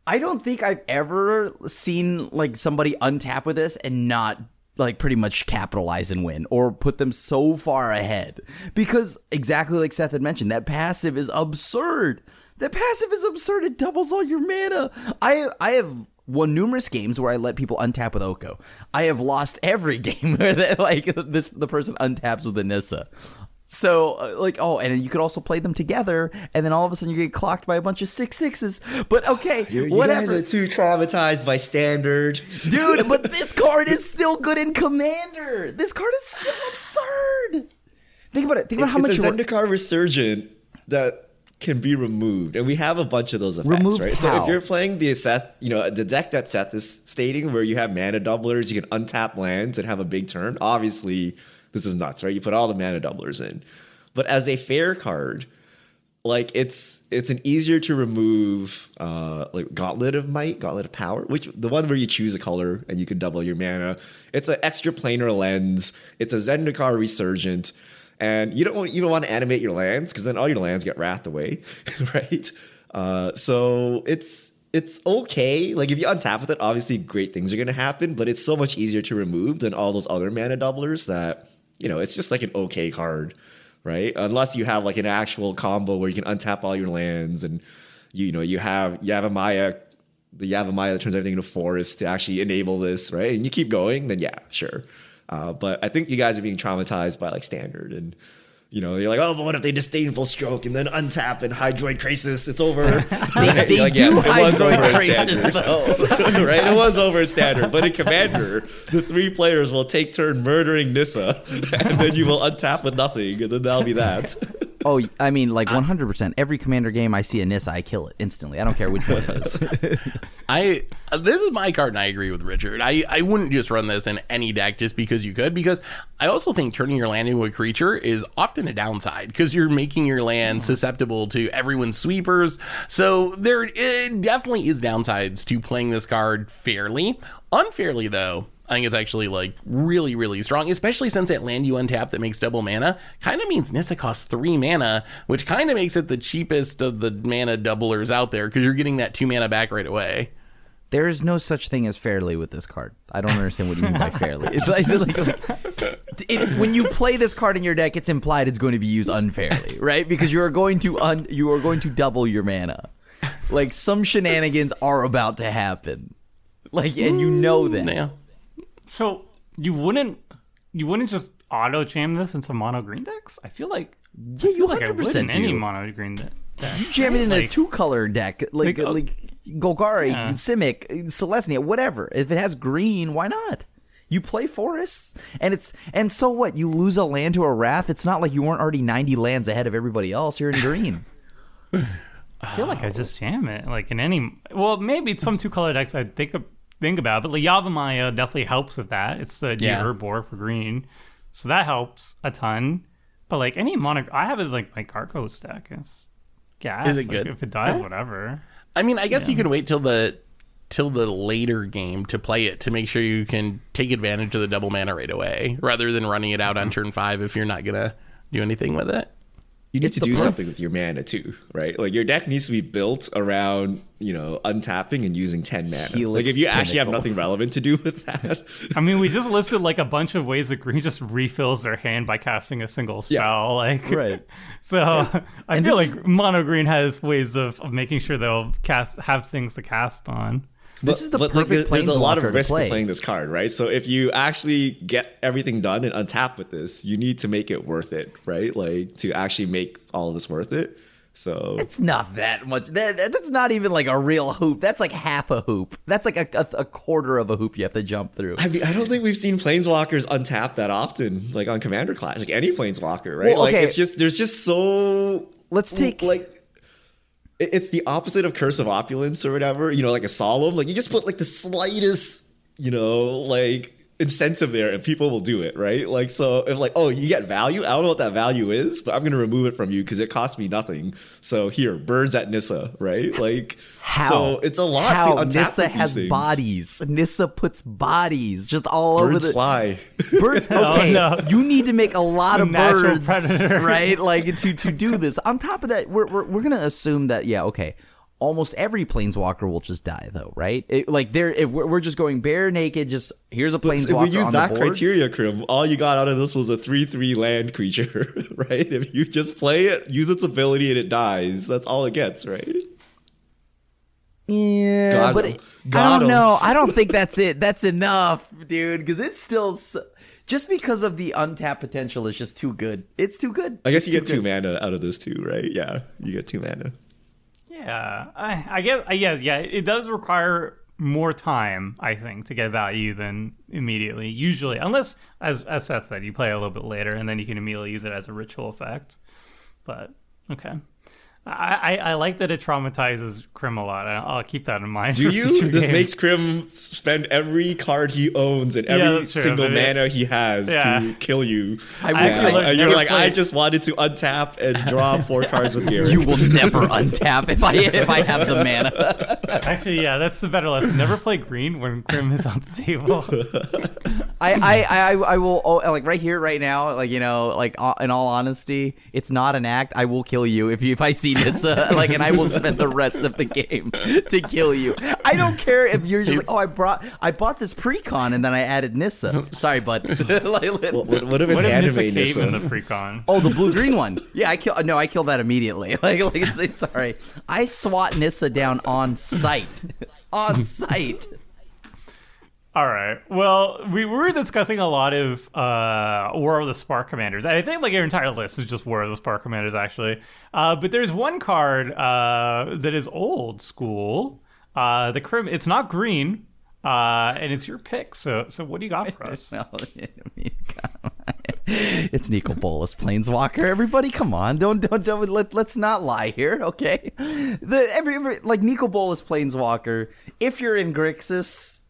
Speaker 3: I don't think I've ever seen like somebody untap with this and not like pretty much capitalize and win or put them so far ahead because exactly like Seth had mentioned that passive is absurd. That passive is absurd. It doubles all your mana. I I have won numerous games where I let people untap with Oko. I have lost every game where they, like this the person untaps with Anissa. So uh, like oh, and you could also play them together, and then all of a sudden you get clocked by a bunch of six sixes. But okay,
Speaker 2: You, you
Speaker 3: whatever,
Speaker 2: guys are too traumatized by standard.
Speaker 3: dude. But this card is still good in Commander. This card is still absurd. Think about it. Think about how much
Speaker 2: it's a Zendikar Resurgent that can be removed, and we have a bunch of those effects,
Speaker 3: Removed
Speaker 2: right? So if you're playing the Seth, you know, the deck that Seth is stating, where you have mana doublers, you can untap lands and have a big turn. Obviously, this is nuts, right? You put all the mana doublers in, but as a fair card, like it's it's an easier to remove uh like gauntlet of might gauntlet of power which the one where you choose a color and you can double your mana it's an extra planar lens it's a zendikar resurgent and you don't even want to animate your lands because then all your lands get wrathed away right uh so it's it's okay like if you untap with it obviously great things are going to happen but it's so much easier to remove than all those other mana doublers that you know it's just like an okay card right? Unless you have like an actual combo where you can untap all your lands and you, you know you have you have a Maya, the Yavimaya that turns everything into forest to actually enable this, right? And you keep going, then yeah, sure. Uh, but I think you guys are being traumatized by like standard and. You know, you're like, oh, but what if they disdainful stroke and then untap and Hydroid Krasis? It's over.
Speaker 3: They, they
Speaker 2: Like,
Speaker 3: do
Speaker 2: yes, it was over standard.
Speaker 3: though.
Speaker 2: right? It was over in standard, but in commander, the three players will take turn murdering Nissa, and then you will untap with nothing, and then that'll be that.
Speaker 3: Oh, I mean, like 100%. Every commander game I see a Nissa, I kill it instantly. I don't care which one it is.
Speaker 4: I uh, this is my card, and I agree with Richard. I I wouldn't just run this in any deck just because you could, because I also think turning your land into a creature is often a downside because you're making your land susceptible to everyone's sweepers. So there it definitely is downsides to playing this card fairly. Unfairly though, I think it's actually like really, really strong, especially since that land you untap that makes double mana kind of means Nissa costs three mana, which kind of makes it the cheapest of the mana doublers out there because you're getting that two mana back right away.
Speaker 3: There is no such thing as fairly with this card. I don't understand what you mean by fairly. It's like, like, like- it- when you play this card in your deck, it's implied it's going to be used unfairly, right? Because you are going to un, you are going to double your mana. Like some shenanigans are about to happen. Like and you know that.
Speaker 4: Yeah.
Speaker 1: So you wouldn't you wouldn't just auto jam this into mono green decks? I feel like
Speaker 3: Yeah, you hundred
Speaker 1: in
Speaker 3: percent
Speaker 1: any mono green de- deck.
Speaker 3: You jam it in a two color deck, like
Speaker 1: Like, uh,
Speaker 3: like Golgari,
Speaker 1: yeah.
Speaker 3: Simic, Selesnya, whatever. If it has green, why not? You play forests, and it's and so what? You lose a land to a wrath. It's not like you weren't already ninety lands ahead of everybody else. You're in green.
Speaker 1: I feel like I just jam it like in any. Well, maybe some two color decks I think think about, but like Yavimaya definitely helps with that. It's the
Speaker 4: Yeah.
Speaker 1: yeah. board for green, so that helps a ton. But like any mono, I have it like my Gargos stack It's gas.
Speaker 4: Is it
Speaker 1: Like,
Speaker 4: good?
Speaker 1: If it dies, whatever.
Speaker 4: I mean, I guess you can wait till the till the later game to play it to make sure you can take advantage of the double mana right away, rather than running it out on mm-hmm. turn five if you're not gonna do anything with it.
Speaker 2: You need
Speaker 3: It's
Speaker 2: to do
Speaker 3: perf-
Speaker 2: something with your mana too, right? Like your deck needs to be built around, you know, untapping and using 10 mana.
Speaker 3: Helix
Speaker 2: like if you actually have nothing relevant to do with that.
Speaker 1: I mean, we just listed like a bunch of ways that green just refills their hand by casting a single spell. Like,
Speaker 3: Right.
Speaker 1: So I
Speaker 3: And
Speaker 1: feel
Speaker 3: this
Speaker 1: like mono green has ways of, of making sure they'll cast have things to cast on.
Speaker 3: This is the
Speaker 2: like,
Speaker 3: perfect
Speaker 2: there- there's a lot of risk to,
Speaker 3: play.
Speaker 2: playing this card, right? So if you actually get everything done and untap with this, you need to make it worth it, right? Like to actually make all of this worth it. So
Speaker 3: It's not that much. That, that's not even like a real hoop. That's like half a hoop. That's like a, a, a quarter of a hoop you have to jump through.
Speaker 2: I mean, I don't think we've seen planeswalkers untap that often, like on Commander Clash, like any planeswalker, right?
Speaker 3: Well,
Speaker 2: Like it's just there's just so
Speaker 3: Let's take
Speaker 2: like it's the opposite of curse of opulence or whatever you know like a solemn like you just put like the slightest you know like incentive there and people will do it right like so if like oh you get value i don't know what that value is but i'm going to remove it from you because it costs me nothing so here birds at nissa right like
Speaker 3: How?
Speaker 2: so it's a lot
Speaker 3: How
Speaker 2: to untap
Speaker 3: Nissa
Speaker 2: with these
Speaker 3: has
Speaker 2: things.
Speaker 3: bodies. Nissa puts bodies just all over
Speaker 2: birds
Speaker 3: the
Speaker 2: fly
Speaker 3: birds. Oh, okay,
Speaker 1: no.
Speaker 3: you need to make a lot of
Speaker 1: Natural
Speaker 3: birds,
Speaker 1: predator.
Speaker 3: right? Like to to do this. On top of that, we're we're, we're gonna assume that yeah, okay. Almost every planeswalker will just die, though, right? It, like there, if we're, we're just going bare naked, just here's a planeswalker
Speaker 2: if we use that
Speaker 3: board.
Speaker 2: criteria, Krim, all you got out of this was a 3 3 land creature, right? If you just play it, use its ability, and it dies, that's all it gets, right?
Speaker 3: Yeah,
Speaker 2: Got
Speaker 3: but it- I don't
Speaker 2: him.
Speaker 3: know. I don't think that's it. That's enough, dude. Because it's still so, just because of the untapped potential is just too good. It's too good.
Speaker 2: I guess you get two mana out of this too, right? Yeah, you get two mana.
Speaker 1: Yeah, I, I guess. I, yeah, yeah. It does require more time, I think, to get value than immediately. Usually, unless, as as Seth said, you play a little bit later, and then you can immediately use it as a ritual effect. But okay. I, I, I like that it traumatizes Krim a lot. I- I'll keep that in mind.
Speaker 2: Do you? This
Speaker 1: games.
Speaker 2: makes Krim spend every card he owns and every
Speaker 1: that's true,
Speaker 2: single
Speaker 1: but it-
Speaker 2: mana he has
Speaker 1: Yeah.
Speaker 2: to kill you.
Speaker 3: I will
Speaker 2: Yeah,
Speaker 1: feel like
Speaker 2: and you're
Speaker 1: never
Speaker 2: like, I just wanted to untap and draw four cards with Garruk.
Speaker 3: You will never untap if I if I have the mana.
Speaker 1: Actually, yeah, that's the better lesson. Never play green when Krim is on the table.
Speaker 3: I, I, I, I will oh, like right here, right now, like you know, like uh, in all honesty, it's not an act. I will kill you if you if I see this, uh, like, and I will spend the rest of the game to kill you. I don't care if you're just like, oh, I brought, I bought this precon and then I added Nissa. Sorry, bud. Like,
Speaker 2: what, what, what if it's
Speaker 1: what if
Speaker 2: anime
Speaker 1: Nissa
Speaker 2: Nissa?
Speaker 1: in the precon?
Speaker 3: Oh, the blue green one. Yeah, I kill. No, I kill that immediately. Like, like it's, it's sorry. I swat Nissa down on sight. on sight.
Speaker 1: All right. Well, we were discussing a lot of uh, War of the Spark Commanders. I think like your entire list is just War of the Spark Commanders, actually. Uh, but there's one card uh, that is old school. Uh, the Krim. It's not green, uh, and it's your pick. So, so what do you got for us?
Speaker 3: No, I mean, it's Nicol Bolas, Planeswalker. Everybody, come on, don't don't don't let let's not lie here, okay? The every, every like Nicol Bolas, Planeswalker. If you're in Grixis,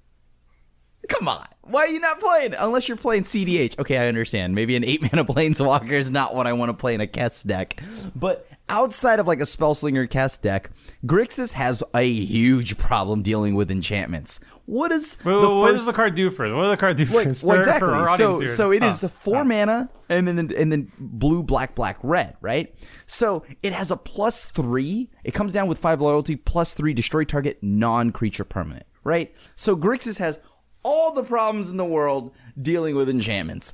Speaker 3: come on, why are you not playing? Unless you're playing CDH. Okay, I understand. Maybe an eight mana Planeswalker is not what I want to play in a Kess deck, but outside of like a Spellslinger Kess deck, Grixis has a huge problem dealing with enchantments. What is
Speaker 1: Wait,
Speaker 3: the
Speaker 1: what
Speaker 3: first
Speaker 1: does the card do for? What does the card do for?
Speaker 3: like, well, exactly.
Speaker 1: our
Speaker 3: so,
Speaker 1: here?
Speaker 3: so it is
Speaker 1: Oh,
Speaker 3: a four
Speaker 1: oh.
Speaker 3: mana, and then and then blue, black, black, red, right? So it has a plus three. It comes down with five loyalty, plus three, destroy target non-creature permanent, right? So Grixis has all the problems in the world dealing with enchantments.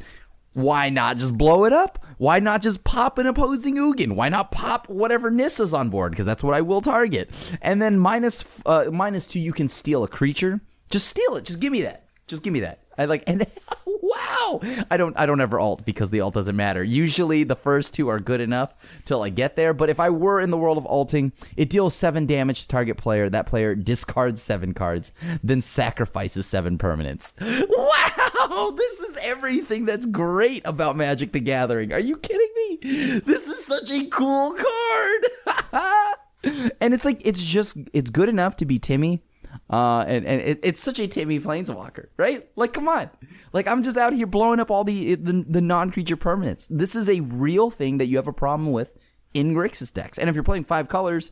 Speaker 3: Why not just blow it up? Why not just pop an opposing Ugin? Why not pop whatever Nissa's on board? Because that's what I will target. And then minus uh, minus two, you can steal a creature. Just steal it. Just give me that. Just give me that. I like and wow. I don't I don't ever alt because the alt doesn't matter. Usually the first two are good enough till I get there. But if I were in the world of alting, it deals seven damage to target player. That player discards seven cards, then sacrifices seven permanents. Wow, this is everything that's great about Magic the Gathering. Are you kidding me? This is such a cool card. and it's like it's just it's good enough to be Timmy. Uh, and and it, it's such a Timmy Planeswalker, right? Like, come on, like I'm just out here blowing up all the the, the non creature permanents. This is a real thing that you have a problem with in Grixis decks, and if you're playing five colors,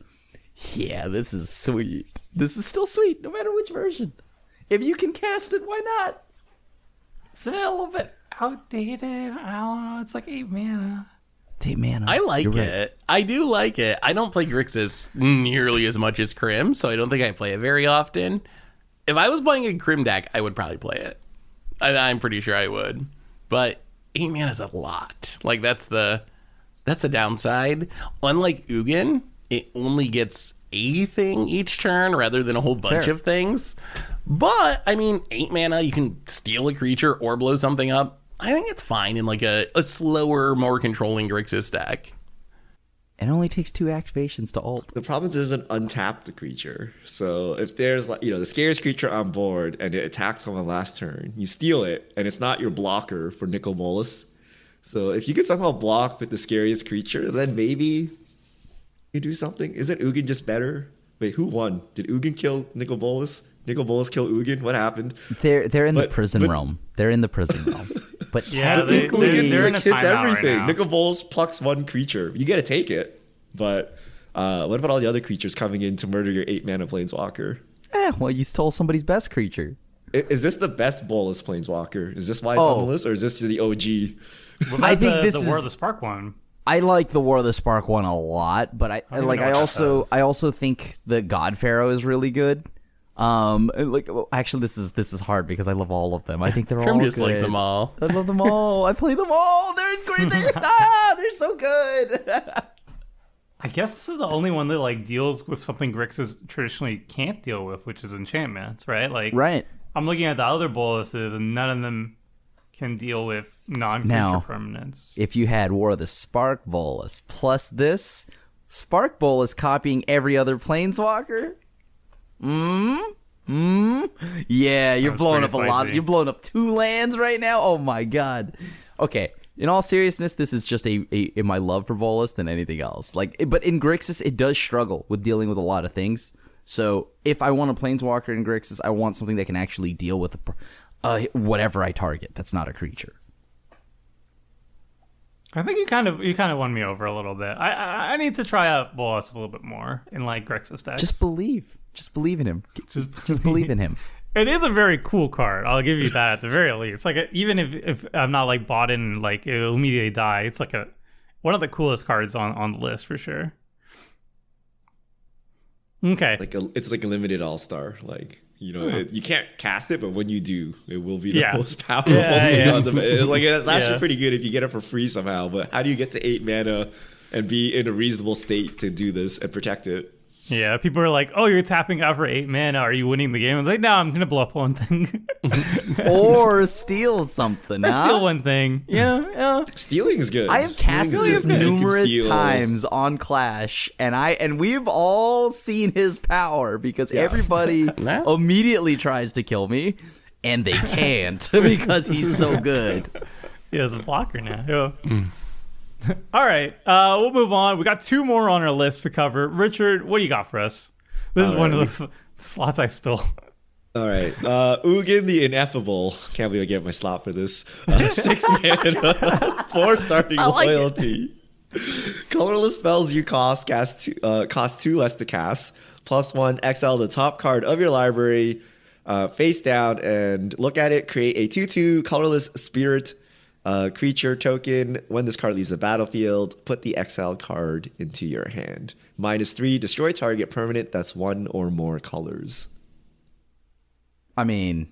Speaker 3: yeah, this is sweet. This is still sweet, no matter which version. If you can cast it, why not?
Speaker 1: Isn't it a little bit outdated? I don't know. It's like eight mana.
Speaker 3: Take mana.
Speaker 4: I like
Speaker 3: You're right.
Speaker 4: it. I do like it. I don't play Grixis nearly as much as Krim, so I don't think I play it very often. If I was playing a Krim deck, I would probably play it. I, I'm pretty sure I would. But eight mana is a lot. Like that's the that's the downside. Unlike Ugin, it only gets a thing each turn rather than a whole bunch
Speaker 3: Fair.
Speaker 4: of things. But I mean, eight mana, you can steal a creature or blow something up. I think it's fine in like a, a slower, more controlling Grixis deck.
Speaker 3: It only takes two activations to alt.
Speaker 2: The problem is it doesn't untap the creature. So if there's like you know the scariest creature on board and it attacks on the last turn, you steal it and it's not your blocker for Nicol Bolas. So if you could somehow block with the scariest creature, then maybe you do something. Isn't Ugin just better? Wait, who won? Did Ugin kill Nicol Bolas? Nicol Bolas kill Ugin? What happened?
Speaker 3: They're they're in the prison
Speaker 2: but-
Speaker 3: realm. They're in the prison realm. But
Speaker 1: Yeah, they-
Speaker 3: technically,
Speaker 1: they're- they're in a
Speaker 2: like,
Speaker 1: timeout right now.
Speaker 2: Nicol Bolas plucks one creature. You gotta take it. But uh, what about all the other creatures coming in to murder your eight mana planeswalker?
Speaker 3: eh, well, you stole somebody's best creature.
Speaker 2: I- Is this the best Bolas Planeswalker? Is this why it's on
Speaker 3: Oh.
Speaker 2: the list, or is this the OG?
Speaker 1: What
Speaker 3: I think
Speaker 1: the,
Speaker 3: this
Speaker 1: the War of the Spark one.
Speaker 3: I like the War of the Spark one a lot, but I,
Speaker 1: don't
Speaker 3: like I also. I also think the God Pharaoh is really good. Um, like well, actually, this is this is hard because I love all of them. I think they're
Speaker 4: Krim
Speaker 3: all
Speaker 4: just
Speaker 3: good.
Speaker 4: likes them all.
Speaker 3: I love them all. I play them all. They're great. They're, ah, they're so good.
Speaker 1: I guess this is the only one that like deals with something Grixis traditionally can't deal with, which is enchantments, right? Like,
Speaker 3: right.
Speaker 1: I'm looking at the other Bolases, and none of them can deal with non-creature
Speaker 3: Now-
Speaker 1: permanents.
Speaker 3: If you had War of the Spark Bolas plus this, Spark Bolas copying every other Planeswalker. Mm? Mm? Yeah, you're blowing up a lot. You're blowing up two lands right now. Oh my god. Okay. In all seriousness, this is just a, a in my love for Bolas than anything else. Like, but in Grixis, it does struggle with dealing with a lot of things. So if I want a Planeswalker in Grixis, I want something that can actually deal with uh, whatever I target. That's not a creature.
Speaker 1: I think you kind of you kind of won me over a little bit. I I, I need to try out Bolas a little bit more in like Grixis decks.
Speaker 3: Just believe. Just believe in him.
Speaker 1: just,
Speaker 3: Just believe in him.
Speaker 1: It is a very cool card. I'll give you that at the very least. Like even if if I'm not like bought in, like it'll immediately die. It's like a one of the coolest cards on on the list for sure. Okay.
Speaker 2: Like a, it's like a limited All Star. Like you know, it, you can't cast it, but when you do, it will be the
Speaker 1: Yeah.
Speaker 2: most powerful
Speaker 1: Yeah, yeah.
Speaker 2: on the. It's like it's actually
Speaker 1: Yeah.
Speaker 2: pretty good if you get it for free somehow. But how do you get to eight mana and be in a reasonable state to do this and protect it?
Speaker 1: Yeah, people are like, "Oh, you're tapping out for eight mana. Are you winning the game?" I was like, "No, I'm gonna blow up one thing,
Speaker 3: or steal something.
Speaker 1: or
Speaker 3: huh?
Speaker 1: steal one thing." Yeah, yeah.
Speaker 2: Stealing is good.
Speaker 3: I have
Speaker 2: Stealing
Speaker 3: cast this
Speaker 2: good. You can
Speaker 3: numerous times on Clash, and I and we've all seen his power because everybody immediately tries to kill me, and they can't because he's so good.
Speaker 1: Yeah, it's a blocker now. Yeah. Hmm. All right, uh, we'll move on. We got two more on our list to cover. Richard, what do you got for us? This is
Speaker 2: All
Speaker 1: one of the f- slots I stole.
Speaker 2: All right. Uh, Ugin the Ineffable. Can't believe I gave my slot for this. Uh, six mana, four starting
Speaker 1: like
Speaker 2: loyalty. Colorless spells you cost cast two, uh, cost two less to cast. Plus one, exile the top card of your library, uh, face down, and look at it. Create a two-two colorless spirit uh, creature token. When this card leaves the battlefield, put the exiled card into your hand. Minus three, destroy target permanent that's one or more colors.
Speaker 3: I mean,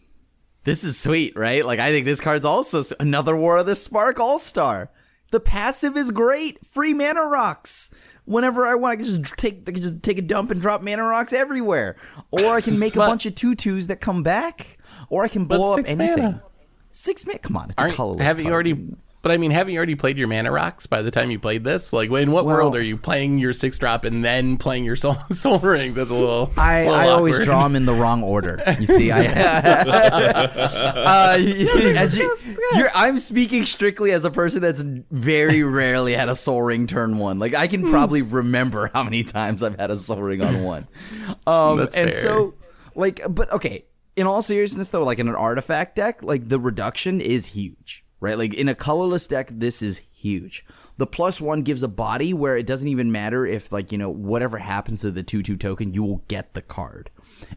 Speaker 3: this is sweet, right? Like, I think this card's also s- another War of the Spark All Star. The passive is great. Free mana rocks. Whenever I want, I can just take, I can just take a dump and drop mana rocks everywhere. Or I can make a bunch of tutus that come back. Or I can blow up anything.
Speaker 4: mana.
Speaker 3: Six mana. Come on, it's a
Speaker 4: Aren't,
Speaker 3: colorless.
Speaker 4: have you already? But I mean, have you already played your mana rocks by the time you played this? Like, in what
Speaker 3: Well-
Speaker 4: world are you playing your six drop and then playing your soul, sol rings? That's a little.
Speaker 3: I,
Speaker 4: little
Speaker 3: I always draw them in the wrong order. You see, I uh, as you, you're, I'm speaking strictly as a person that's very rarely had a sol ring turn one. Like I can probably remember how many times I've had a sol ring on one. Um,
Speaker 4: That's
Speaker 3: and
Speaker 4: fair.
Speaker 3: so, like, but okay. In all seriousness, though, like in an artifact deck, like the reduction is huge, right? Like in a colorless deck, this is huge. The plus one gives a body where it doesn't even matter if, like, you know, whatever happens to the 2 2 token, you will get the card.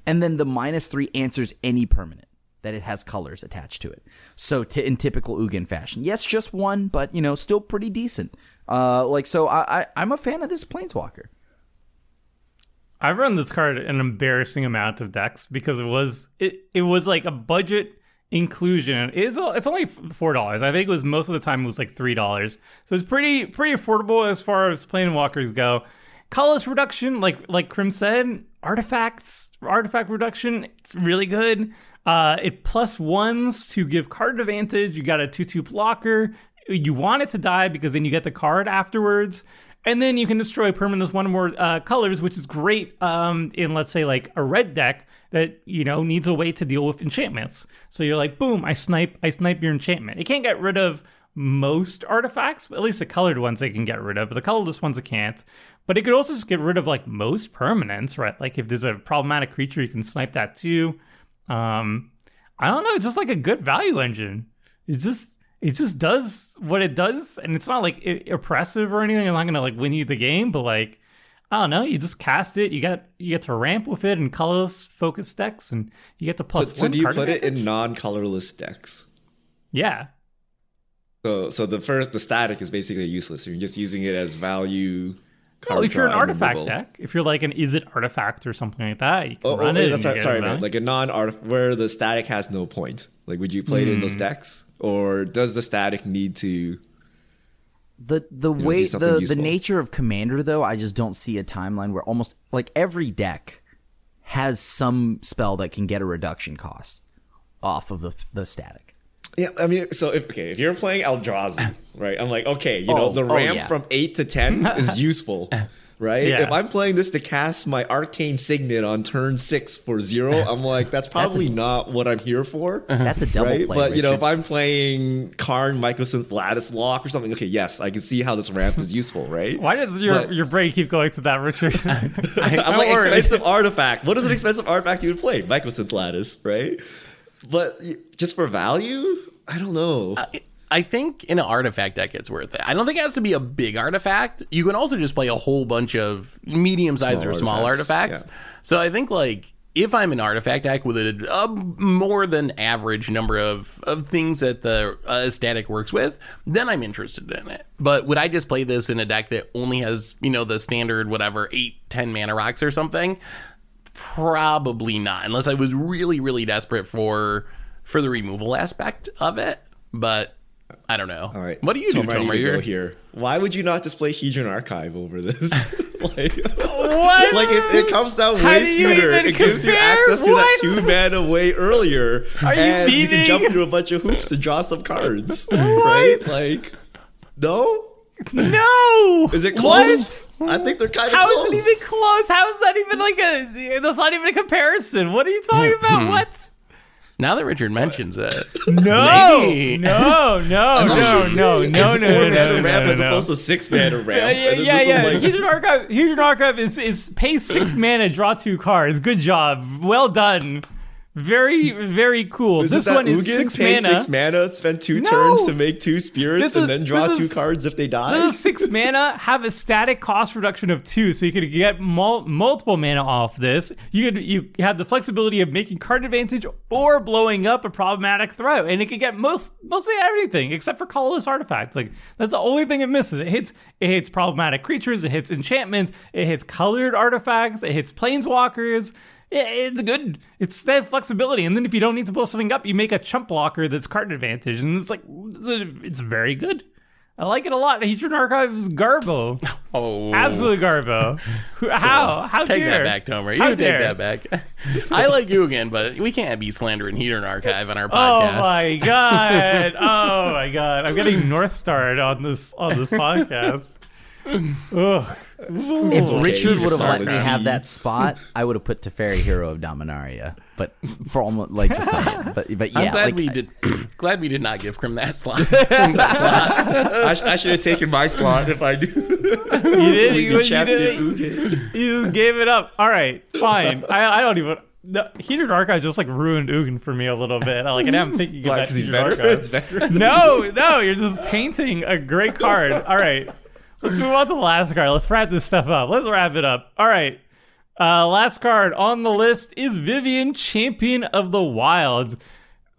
Speaker 3: And then the minus three answers any permanent that it has colors attached to it. So, t- in typical Ugin fashion, yes, just one, but, you know, still pretty decent. Uh, like, so I, I, I'm a fan of this Planeswalker.
Speaker 1: I've run this card an embarrassing amount of decks because it was it, it was like a budget inclusion. It's it's only four dollars. I think it was most of the time it was like three dollars. So it's pretty pretty affordable as far as plane walkers go. Colorless reduction, like like Krim said, artifacts artifact reduction, it's really good. Uh, it plus ones to give card advantage. You got a two two blocker. You want it to die because then you get the card afterwards. And then you can destroy permanents one or more uh, colors, which is great um, in, let's say, like a red deck that you know needs a way to deal with enchantments. So you're like, boom, I snipe, I snipe your enchantment. It can't get rid of most artifacts, at least the colored ones it can get rid of, but the colorless ones it can't. But it could also just get rid of like most permanents, right? Like if there's a problematic creature, you can snipe that too. Um, I don't know, it's just like a good value engine. It just it just does what it does, and it's not like oppressive or anything. I'm not gonna like win you the game, but like I don't know, you just cast it. You got you get to ramp with it in colorless focus decks, and you get to plus
Speaker 2: So, so do you put it in non-colorless decks?
Speaker 1: Yeah,
Speaker 2: So, so the first, the static is basically useless. You're just using it as value. card
Speaker 1: if you're an artifact
Speaker 2: removal.
Speaker 1: deck, if you're like an Izzet artifact or something like that, you can
Speaker 2: Oh, oh,
Speaker 1: run
Speaker 2: wait,
Speaker 1: it.
Speaker 2: that's
Speaker 1: you
Speaker 2: sorry, man. Like a non-art where the static has no point. Like, would you play it in those
Speaker 1: Hmm.
Speaker 2: decks, or does the static need to?
Speaker 3: The the
Speaker 2: do
Speaker 3: way
Speaker 2: something
Speaker 3: the, the nature of commander though, I just don't see a timeline where almost like every deck has some spell that can get a reduction cost off of the the static.
Speaker 2: Yeah, I mean, so if okay, if you're playing Eldrazi, right? I'm like, okay, you know,
Speaker 3: Oh,
Speaker 2: the
Speaker 3: oh,
Speaker 2: ramp
Speaker 3: yeah.
Speaker 2: from eight to ten is useful, right?
Speaker 1: Yeah.
Speaker 2: If I'm playing this to cast my arcane signet on turn six for zero, I'm like, that's probably not what I'm here for. Uh-huh.
Speaker 3: That's a double
Speaker 2: right?
Speaker 3: play.
Speaker 2: but you know, if I'm playing Karn, Mycosynth, Lattice Lock, or something, okay, yes, I can see how this ramp is useful, right?
Speaker 1: Why does your
Speaker 2: But-
Speaker 1: your brain keep going to that, Richard?
Speaker 2: I'm
Speaker 1: Don't
Speaker 2: like
Speaker 1: worry.
Speaker 2: expensive artifact. What is an expensive artifact you would play? Mycosynth Lattice, right? But just for value, I don't know.
Speaker 4: Uh, I think in an artifact deck it's worth it. I don't think it has to be a big artifact. You can also just play a whole bunch of medium sized or small
Speaker 2: artifacts, yeah.
Speaker 4: So I think like if I'm an artifact deck with a, a more than average number of, of things that the uh, static works with, then I'm interested in it. But would I just play this in a deck that only has, you know, the standard whatever, eight, ten mana rocks or something? Probably not, unless I was really, really desperate for for the removal aspect of it. But I don't know.
Speaker 2: All right.
Speaker 4: What do you
Speaker 2: so
Speaker 4: do, Tomer?
Speaker 2: to go here. Why would you not display play Hedron Archive over this? like,
Speaker 1: what?
Speaker 2: like it, it comes down
Speaker 1: How
Speaker 2: way
Speaker 1: you
Speaker 2: sooner. It gives you access to
Speaker 1: What?
Speaker 2: that two mana way earlier,
Speaker 1: Are you
Speaker 2: and you can jump through a bunch of hoops to draw some cards. right? Like, no.
Speaker 1: no.
Speaker 2: Is it
Speaker 1: What?
Speaker 2: close? I think they're kind of
Speaker 1: How
Speaker 2: close.
Speaker 1: is it even close? How is that even like a? That's not even a comparison. What are you talking
Speaker 2: Hmm.
Speaker 1: about? What?
Speaker 4: Now that Richard mentions it,
Speaker 1: No,
Speaker 4: Maybe.
Speaker 1: no, no, no,
Speaker 2: It's-
Speaker 1: no, no,
Speaker 2: it's
Speaker 1: no,
Speaker 2: four
Speaker 1: no,
Speaker 2: mana
Speaker 1: no,
Speaker 2: ramp
Speaker 1: no,
Speaker 2: as
Speaker 1: no.
Speaker 2: opposed to six mana ramp.
Speaker 1: Yeah, yeah,
Speaker 2: And then
Speaker 1: yeah.
Speaker 2: this is
Speaker 1: yeah.
Speaker 2: like-
Speaker 1: Hedron Archive, Hedron Archive is is pay six mana, draw two cards. Good job, well done. Very, very cool.
Speaker 2: Isn't
Speaker 1: this one is
Speaker 2: Ugin?
Speaker 1: six
Speaker 2: Pay
Speaker 1: mana.
Speaker 2: six mana, spend two
Speaker 1: No.
Speaker 2: turns to make two spirits,
Speaker 1: This is-
Speaker 2: and then draw two
Speaker 1: is-
Speaker 2: cards if they die.
Speaker 1: Those six mana have a static cost reduction of two, so you could get mul- multiple mana off this. You could you have the flexibility of making card advantage or blowing up a problematic threat, and it could get most mostly everything except for colorless artifacts. Like that's the only thing it misses. It hits it hits problematic creatures, it hits enchantments, it hits colored artifacts, it hits planeswalkers. Yeah, it's good. It's that flexibility, and then if you don't need to blow something up, you make a chump blocker that's card advantage, and it's like it's very good. I like it a lot. Hedron Archive is Garbo.
Speaker 4: oh,
Speaker 1: Absolutely Garbo. How? How
Speaker 4: Take
Speaker 1: dare?
Speaker 4: that back, Tomer.
Speaker 1: How
Speaker 4: You take
Speaker 1: dare.
Speaker 4: that back. I like you again, but we can't be slandering Hedron Archive on our
Speaker 1: oh
Speaker 4: podcast.
Speaker 1: Oh my god! Oh my god! I'm getting North Starred on this on this podcast. Ugh.
Speaker 3: If
Speaker 2: okay,
Speaker 3: Richard would have let
Speaker 2: the
Speaker 3: me have that spot, I would have put Teferi Hero of Dominaria. But for almost like just saying, but but
Speaker 4: I'm
Speaker 3: yeah,
Speaker 4: glad
Speaker 3: like,
Speaker 4: we did. glad we did not give Krim that slot. that slot.
Speaker 2: I, I should have taken my slot if I knew.
Speaker 1: You did. You, you did.
Speaker 2: Ugin.
Speaker 1: You just gave it up. All right, fine. I, I don't even. The Hedron Archive just like ruined Ugin for me a little bit. I like and I'm thinking
Speaker 2: Why?
Speaker 1: about
Speaker 2: Because he's
Speaker 1: Hedron
Speaker 2: better.
Speaker 1: Archive.
Speaker 2: It's better.
Speaker 1: no, no, you're just tainting a great card. All right. Let's move on to the last card. Let's wrap this stuff up. Let's wrap it up. All right. Uh, last card on the list is Vivien, Champion of the Wilds.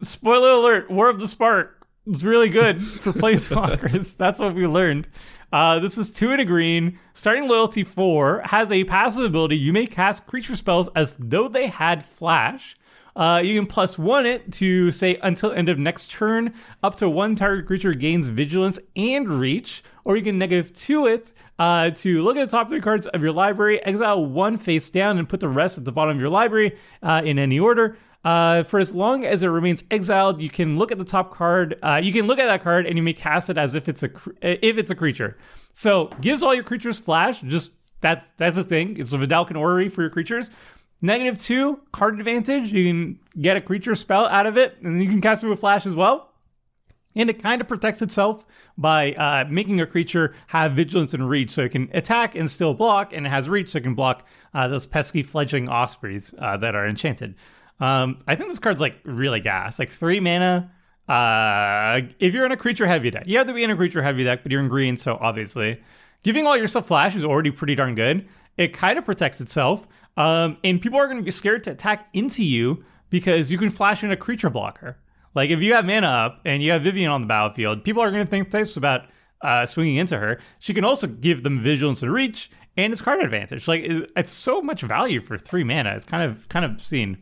Speaker 1: Spoiler alert, War of the Spark was really good for Planeswalkers. That's what we learned. Uh, this is two and a green. Starting loyalty four has a passive ability. You may cast creature spells as though they had flash. Uh, you can plus one it to say until end of next turn. Up to one target creature gains vigilance and reach, or you can negative two it uh, to look at the top three cards of your library, exile one face down, and put the rest at the bottom of your library uh, in any order. Uh, for as long as it remains exiled, you can look at the top card. Uh, you can look at that card and you may cast it as if it's a cr- if it's a creature. So gives all your creatures flash. Just that's that's the thing. It's a Vedalken Orrery for your creatures. Negative two card advantage. You can get a creature spell out of it, and you can cast it with flash as well. And it kind of protects itself by uh, making a creature have vigilance and reach, so it can attack and still block, and it has reach, so it can block uh, those pesky fledgling ospreys uh, that are enchanted. Um, I think this card's like really gas, like three mana. Uh, if you're in a creature heavy deck, you have to be in a creature heavy deck, but you're in green, so obviously giving all your stuff flash is already pretty darn good. It kind of protects itself, um, and people are going to be scared to attack into you because you can flash in a creature blocker. Like if you have mana up and you have Vivien on the battlefield, people are going to think twice about uh, swinging into her. She can also give them vigilance and reach, and it's card advantage. Like it's so much value for three mana. It's kind of kind of seen.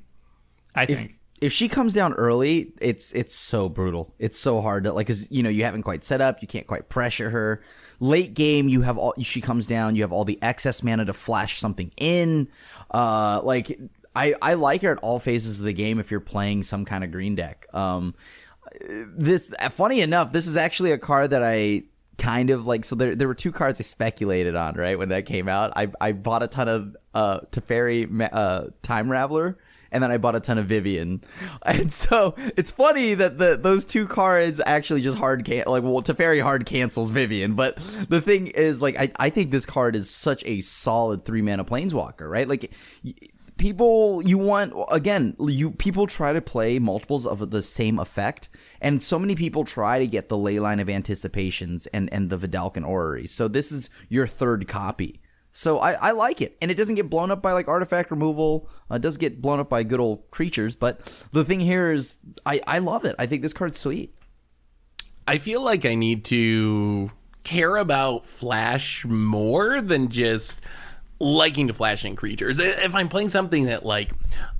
Speaker 1: I
Speaker 3: if
Speaker 1: think.
Speaker 3: if she comes down early, it's it's so brutal. It's so hard to like because you know you haven't quite set up, you can't quite pressure her. Late game, you have all she comes down, you have all the excess mana to flash something in. Uh, like I I like her at all phases of the game if you're playing some kind of green deck. Um, this funny enough, this is actually a card that I kind of like so there there were two cards I speculated on, right? When that came out. I I bought a ton of uh Teferi uh Time Raveler and then I bought a ton of Vivien. And so it's funny that the those two cards actually just hard can like well Teferi hard cancels Vivien, but the thing is like I I think this card is such a solid 3 mana planeswalker, right? Like people you want again you people try to play multiples of the same effect and so many people try to get the ley line of anticipations and and the Vedalken Orrery so this is your third copy so I, I like it. And it doesn't get blown up by like artifact removal. Uh, it does get blown up by good old creatures. But the thing here is i i love it. I think this card's sweet.
Speaker 4: I feel like I need to care about Flash more than just liking to flash in creatures. If I'm playing something that like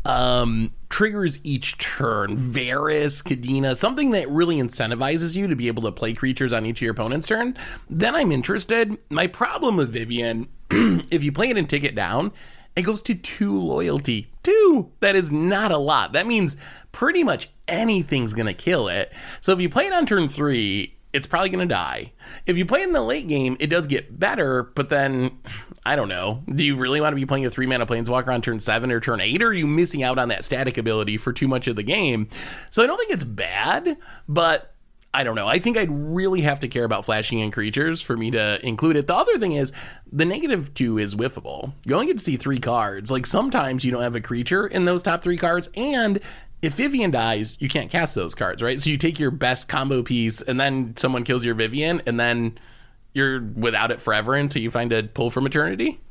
Speaker 4: um, triggers each turn, Varus, Kadena, something that really incentivizes you to be able to play creatures on each of your opponent's turn, then I'm interested. My problem with Vivien, if you play it and take it down, it goes to two loyalty. Two. That is not a lot. That means pretty much anything's to kill it. So if you play it on turn three, it's probably to die. If you play in the late game, it does get better, but then I don't know. Do you really want to be playing a three mana planeswalker on turn seven or turn eight, or are you missing out on that static ability for too much of the game? So I don't think it's bad, but I don't know. I think I'd really have to care about flashing in creatures for me to include it. The other thing is the negative two is whiffable. You only get to see three cards. Like sometimes you don't have a creature in those top three cards, and if Vivien dies, you can't cast those cards, right? So you take your best combo piece, and then someone kills your Vivien, and then you're without it forever until you find a pull from eternity.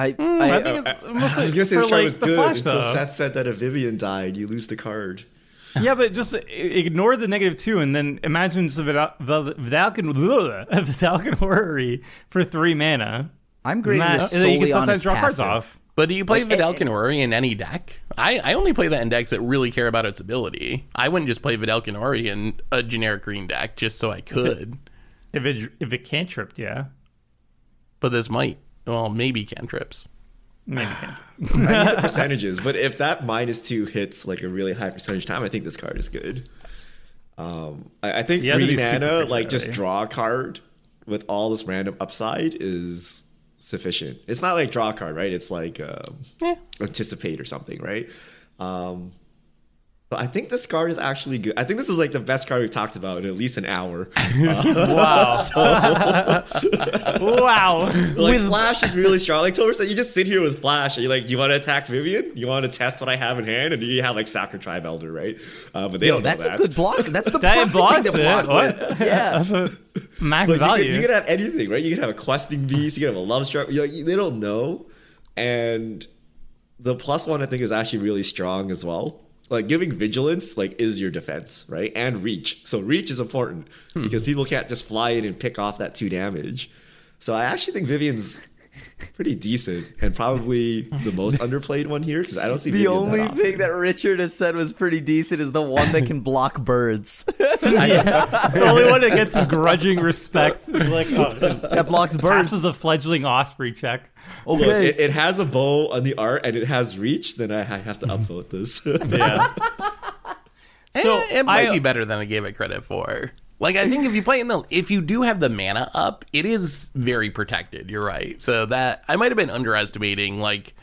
Speaker 3: I,
Speaker 1: Mm, I
Speaker 3: I,
Speaker 1: think it's
Speaker 2: I
Speaker 1: mostly
Speaker 2: was gonna say this card
Speaker 1: like,
Speaker 2: was good
Speaker 1: flash
Speaker 2: until
Speaker 1: stuff.
Speaker 2: Seth said that if Vivien died, you lose the card.
Speaker 1: Yeah, but just ignore the negative two, and then imagine just a Vidal- Val- Vedalken a Vedalken Orrery for three mana.
Speaker 3: I'm grading
Speaker 1: Isn't
Speaker 3: this
Speaker 1: that- you can sometimes
Speaker 3: its
Speaker 1: draw cards off.
Speaker 4: But do you play
Speaker 3: Like, eh,
Speaker 4: Vedalken Orrery in any deck? I, I only play that in decks that really care about its ability. I wouldn't just play Vedalken Orrery in a generic green deck just so I could.
Speaker 1: If it if it cantripped, yeah,
Speaker 4: But this might, well, maybe cantrips.
Speaker 1: maybe cantrip.
Speaker 2: I need the percentages, but if that minus two hits like a really high percentage time, I think this card is good. Um, I, I think
Speaker 1: You
Speaker 2: three mana,
Speaker 1: creature,
Speaker 2: like just draw a card with all this random upside is sufficient. It's not like draw a card, right? It's like um,
Speaker 4: Yeah.
Speaker 2: anticipate or something, right? Um, but I think this card is actually good. I think this is like the best card we've talked about in at least an hour.
Speaker 1: Wow, wow.
Speaker 2: Like Flash is really strong. Like Tomer said, you just sit here with Flash and you're like, you want to attack Vivien? You want to test what I have in hand? And you have like Sakura-Tribe Elder, right? Uh, but they
Speaker 3: Yo,
Speaker 2: don't know
Speaker 3: that's
Speaker 2: that.
Speaker 3: a good block. That's the
Speaker 1: That
Speaker 3: perfect
Speaker 1: blocks
Speaker 3: thing to
Speaker 1: it.
Speaker 3: block
Speaker 1: What?
Speaker 3: Yeah.
Speaker 1: That's a max
Speaker 2: Like, you,
Speaker 1: value.
Speaker 2: you could have anything, right? You could have a questing beast. You could have a love struck. You know, they don't know, and the plus one I think is actually really strong as well. Like giving vigilance, like is your defense, right? And reach. So reach is important hmm. because people can't just fly in and pick off that two damage. So I actually think Vivien's pretty decent and probably the most underplayed one here because I don't see
Speaker 3: The only
Speaker 2: that
Speaker 3: thing that Richard has said was pretty decent is the one that can block birds.
Speaker 1: the only one that gets his grudging respect is like oh,
Speaker 3: that blocks birds.
Speaker 1: passes a fledgling osprey check.
Speaker 2: Look,
Speaker 3: okay.
Speaker 2: it, it has a bow on the art and it has reach, then I, I have to upvote this.
Speaker 1: Yeah.
Speaker 4: So
Speaker 1: So
Speaker 4: Eh, it might
Speaker 1: I-
Speaker 4: be better than I gave it credit for. Like I think if you play in the if you do have the mana up, it is very protected. You're right. So that I might have been underestimating like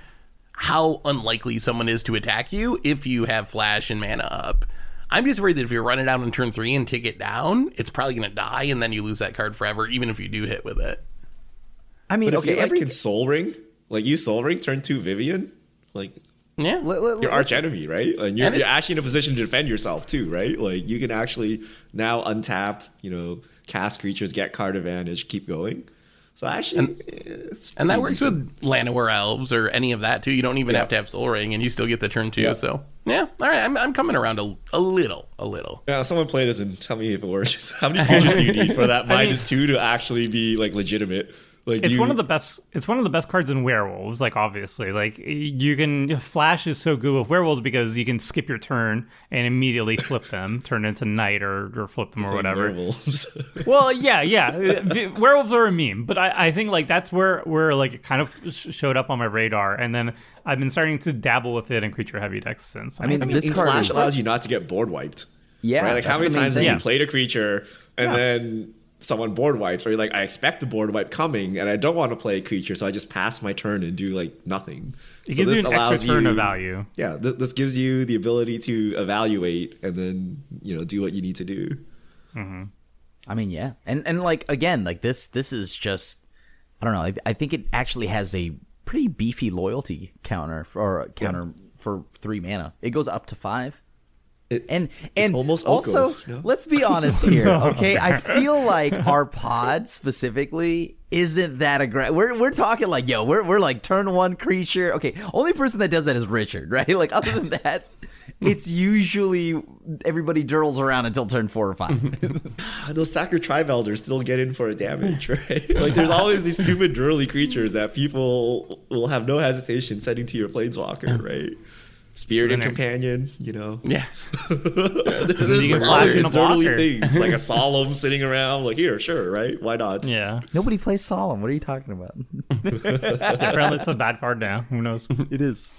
Speaker 4: how unlikely someone is to attack you if you have flash and mana up. I'm just worried that if you run it out on turn three and tick it down, it's probably gonna die and then you lose that card forever, even if you do hit with it.
Speaker 3: I mean,
Speaker 2: But if
Speaker 3: okay,
Speaker 2: you like
Speaker 3: every,
Speaker 2: can sol ring, like you sol ring, turn two Vivien, like
Speaker 4: Yeah.
Speaker 3: let- let-
Speaker 2: your
Speaker 3: let's-
Speaker 2: arch enemy, right? And you're,
Speaker 4: And
Speaker 2: you're actually in a position to defend yourself too, right? Like you can actually now untap, you know, cast creatures, get card advantage, keep going. So actually, it's
Speaker 4: And that
Speaker 2: pretty
Speaker 4: works
Speaker 2: decent.
Speaker 4: with Llanowar elves or any of that too. You don't even
Speaker 2: Yeah.
Speaker 4: have to have Sol Ring, and you still get the turn two.
Speaker 2: Yeah.
Speaker 4: So yeah, all right. I'm, I'm coming around a, a little, a little.
Speaker 2: Yeah, someone play this and tell me if it works. How many creatures do you need for that minus two to actually be like legitimate? Like
Speaker 1: It's
Speaker 2: you,
Speaker 1: one of the best. It's one of the best cards in werewolves. Like obviously, like you can Flash is so good with werewolves because you can skip your turn and immediately flip them, turn into night or, or flip them or whatever.
Speaker 2: werewolves.
Speaker 1: Well, yeah, yeah. Werewolves are a meme, but I, I think like that's where where like it kind of showed up on my radar, and then I've been starting to dabble with it in creature heavy decks since.
Speaker 3: I mean,
Speaker 2: I mean,
Speaker 3: this card
Speaker 2: Flash
Speaker 3: is-
Speaker 2: allows you not to get board wiped.
Speaker 3: Yeah,
Speaker 2: right? Like how many
Speaker 3: the main
Speaker 2: times have you
Speaker 1: Yeah.
Speaker 2: played a creature and
Speaker 1: Yeah.
Speaker 2: then someone board wipes, or you're like, I expect a board wipe coming, and I don't want to play a creature, so I just pass my turn and do like nothing.
Speaker 1: it
Speaker 2: So
Speaker 1: gives you
Speaker 2: this
Speaker 1: an extra
Speaker 2: allows
Speaker 1: turn
Speaker 2: you-
Speaker 1: of value.
Speaker 2: Yeah, th- this gives you the ability to evaluate and then you know do what you need to do. Mm-hmm.
Speaker 3: I mean, yeah, and and like again, like this, this is just, I don't know. I, I think it actually has a pretty beefy loyalty counter for, or counter for three mana. It goes up to five.
Speaker 2: It-
Speaker 3: And
Speaker 2: it's
Speaker 3: and
Speaker 2: almost
Speaker 3: also,
Speaker 2: Oko, no?
Speaker 3: let's be honest here, okay? I feel like our pod specifically isn't that aggressive. We're we're talking like, yo, we're we're like turn one creature. Okay, only person that does that is Richard, right? Like other than that, it's usually everybody dirls around until turn four or five.
Speaker 2: Those Sacred Tribe Elders still get in for a damage, right? like there's always these stupid durdly creatures that people will have no hesitation sending to your planeswalker, uh-huh. right? Spirited
Speaker 1: And
Speaker 2: Companion, you know.
Speaker 4: Yeah.
Speaker 2: There's
Speaker 1: You can
Speaker 2: always these
Speaker 1: in a blocker.
Speaker 2: durdly things, like a solemn sitting around, like here, sure, right? Why not?
Speaker 1: Yeah,
Speaker 3: Nobody plays solemn. What are you talking about?
Speaker 1: apparently it's a bad card now. Who knows?
Speaker 3: It is.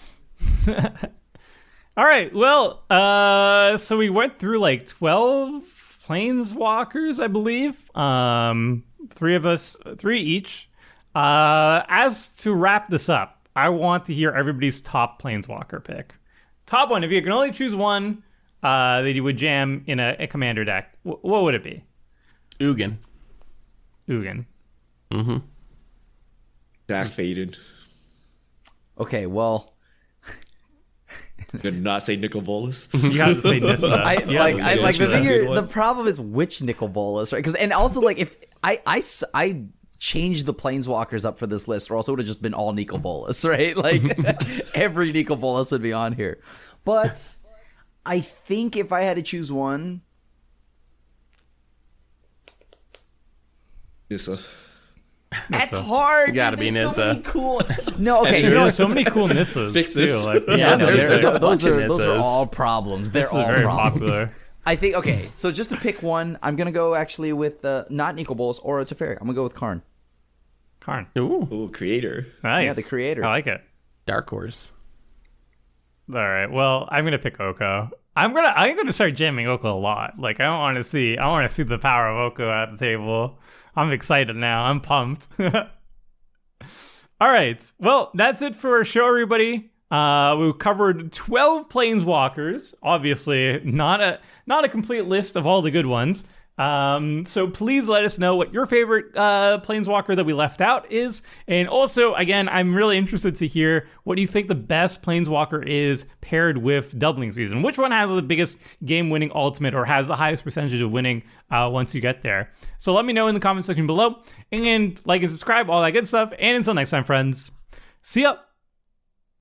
Speaker 1: All right. Well, uh, so we went through like 12 planeswalkers, I believe. Um, three of us, three each. Uh, as to wrap this up, I want to hear everybody's top planeswalker pick. Top one. If you can only choose one uh, that you would jam in a, a commander deck, wh- what would it be?
Speaker 4: Ugin.
Speaker 1: Ugin.
Speaker 2: Mm-hmm. Dack Fayden.
Speaker 3: Okay, well,
Speaker 2: Did not say Nicol Bolas.
Speaker 1: You have to say Nissa.
Speaker 3: I
Speaker 1: You have
Speaker 3: like
Speaker 1: to
Speaker 3: I
Speaker 1: say
Speaker 3: like the thing here, the problem is which Nicol Bolas, right? Because and also like if I I s- I changed the planeswalkers up for this list, or else it would have just been all Nicol Bolas, right? Like every Nicol Bolas would be on here. But I think if I had to choose one,
Speaker 2: Nissa.
Speaker 3: that's hard.
Speaker 4: You gotta
Speaker 3: dude.
Speaker 4: be
Speaker 3: There's so
Speaker 4: Nissa.
Speaker 3: many cool. No, okay, you
Speaker 1: There
Speaker 3: know
Speaker 1: are so many cool Nissas.
Speaker 2: Fix
Speaker 1: too. Like,
Speaker 4: Yeah,
Speaker 3: Yeah, no,
Speaker 4: There's-
Speaker 3: they're-
Speaker 4: there's a
Speaker 3: those are those are all problems. They're
Speaker 1: this
Speaker 3: all
Speaker 1: very
Speaker 3: problems.
Speaker 1: popular.
Speaker 3: I think okay. So just to pick one, I'm gonna go actually with uh, not Nicol Bolas or a Teferi. I'm gonna go with Karn.
Speaker 1: Karn.
Speaker 4: Ooh,
Speaker 2: Ooh, creator.
Speaker 1: Nice.
Speaker 3: Yeah, the creator.
Speaker 1: I like it.
Speaker 4: dark horse.
Speaker 1: All right. Well, I'm gonna pick Oko. I'm gonna I'm gonna start jamming Oko a lot. Like I don't want to see I want to see the power of Oko at the table. I'm excited now. I'm pumped. All right. Well, that's it for our show, everybody. Uh, we covered 12 planeswalkers. Obviously, not a not a complete list of all the good ones. Um, so please let us know what your favorite uh, planeswalker that we left out is, and also, again, I'm really interested to hear what do you think the best planeswalker is paired with doubling season. Which one has the biggest game-winning ultimate, or has the highest percentage of winning uh, once you get there? So let me know in the comment section below, and like and subscribe, all that good stuff. And until next time, friends, see ya.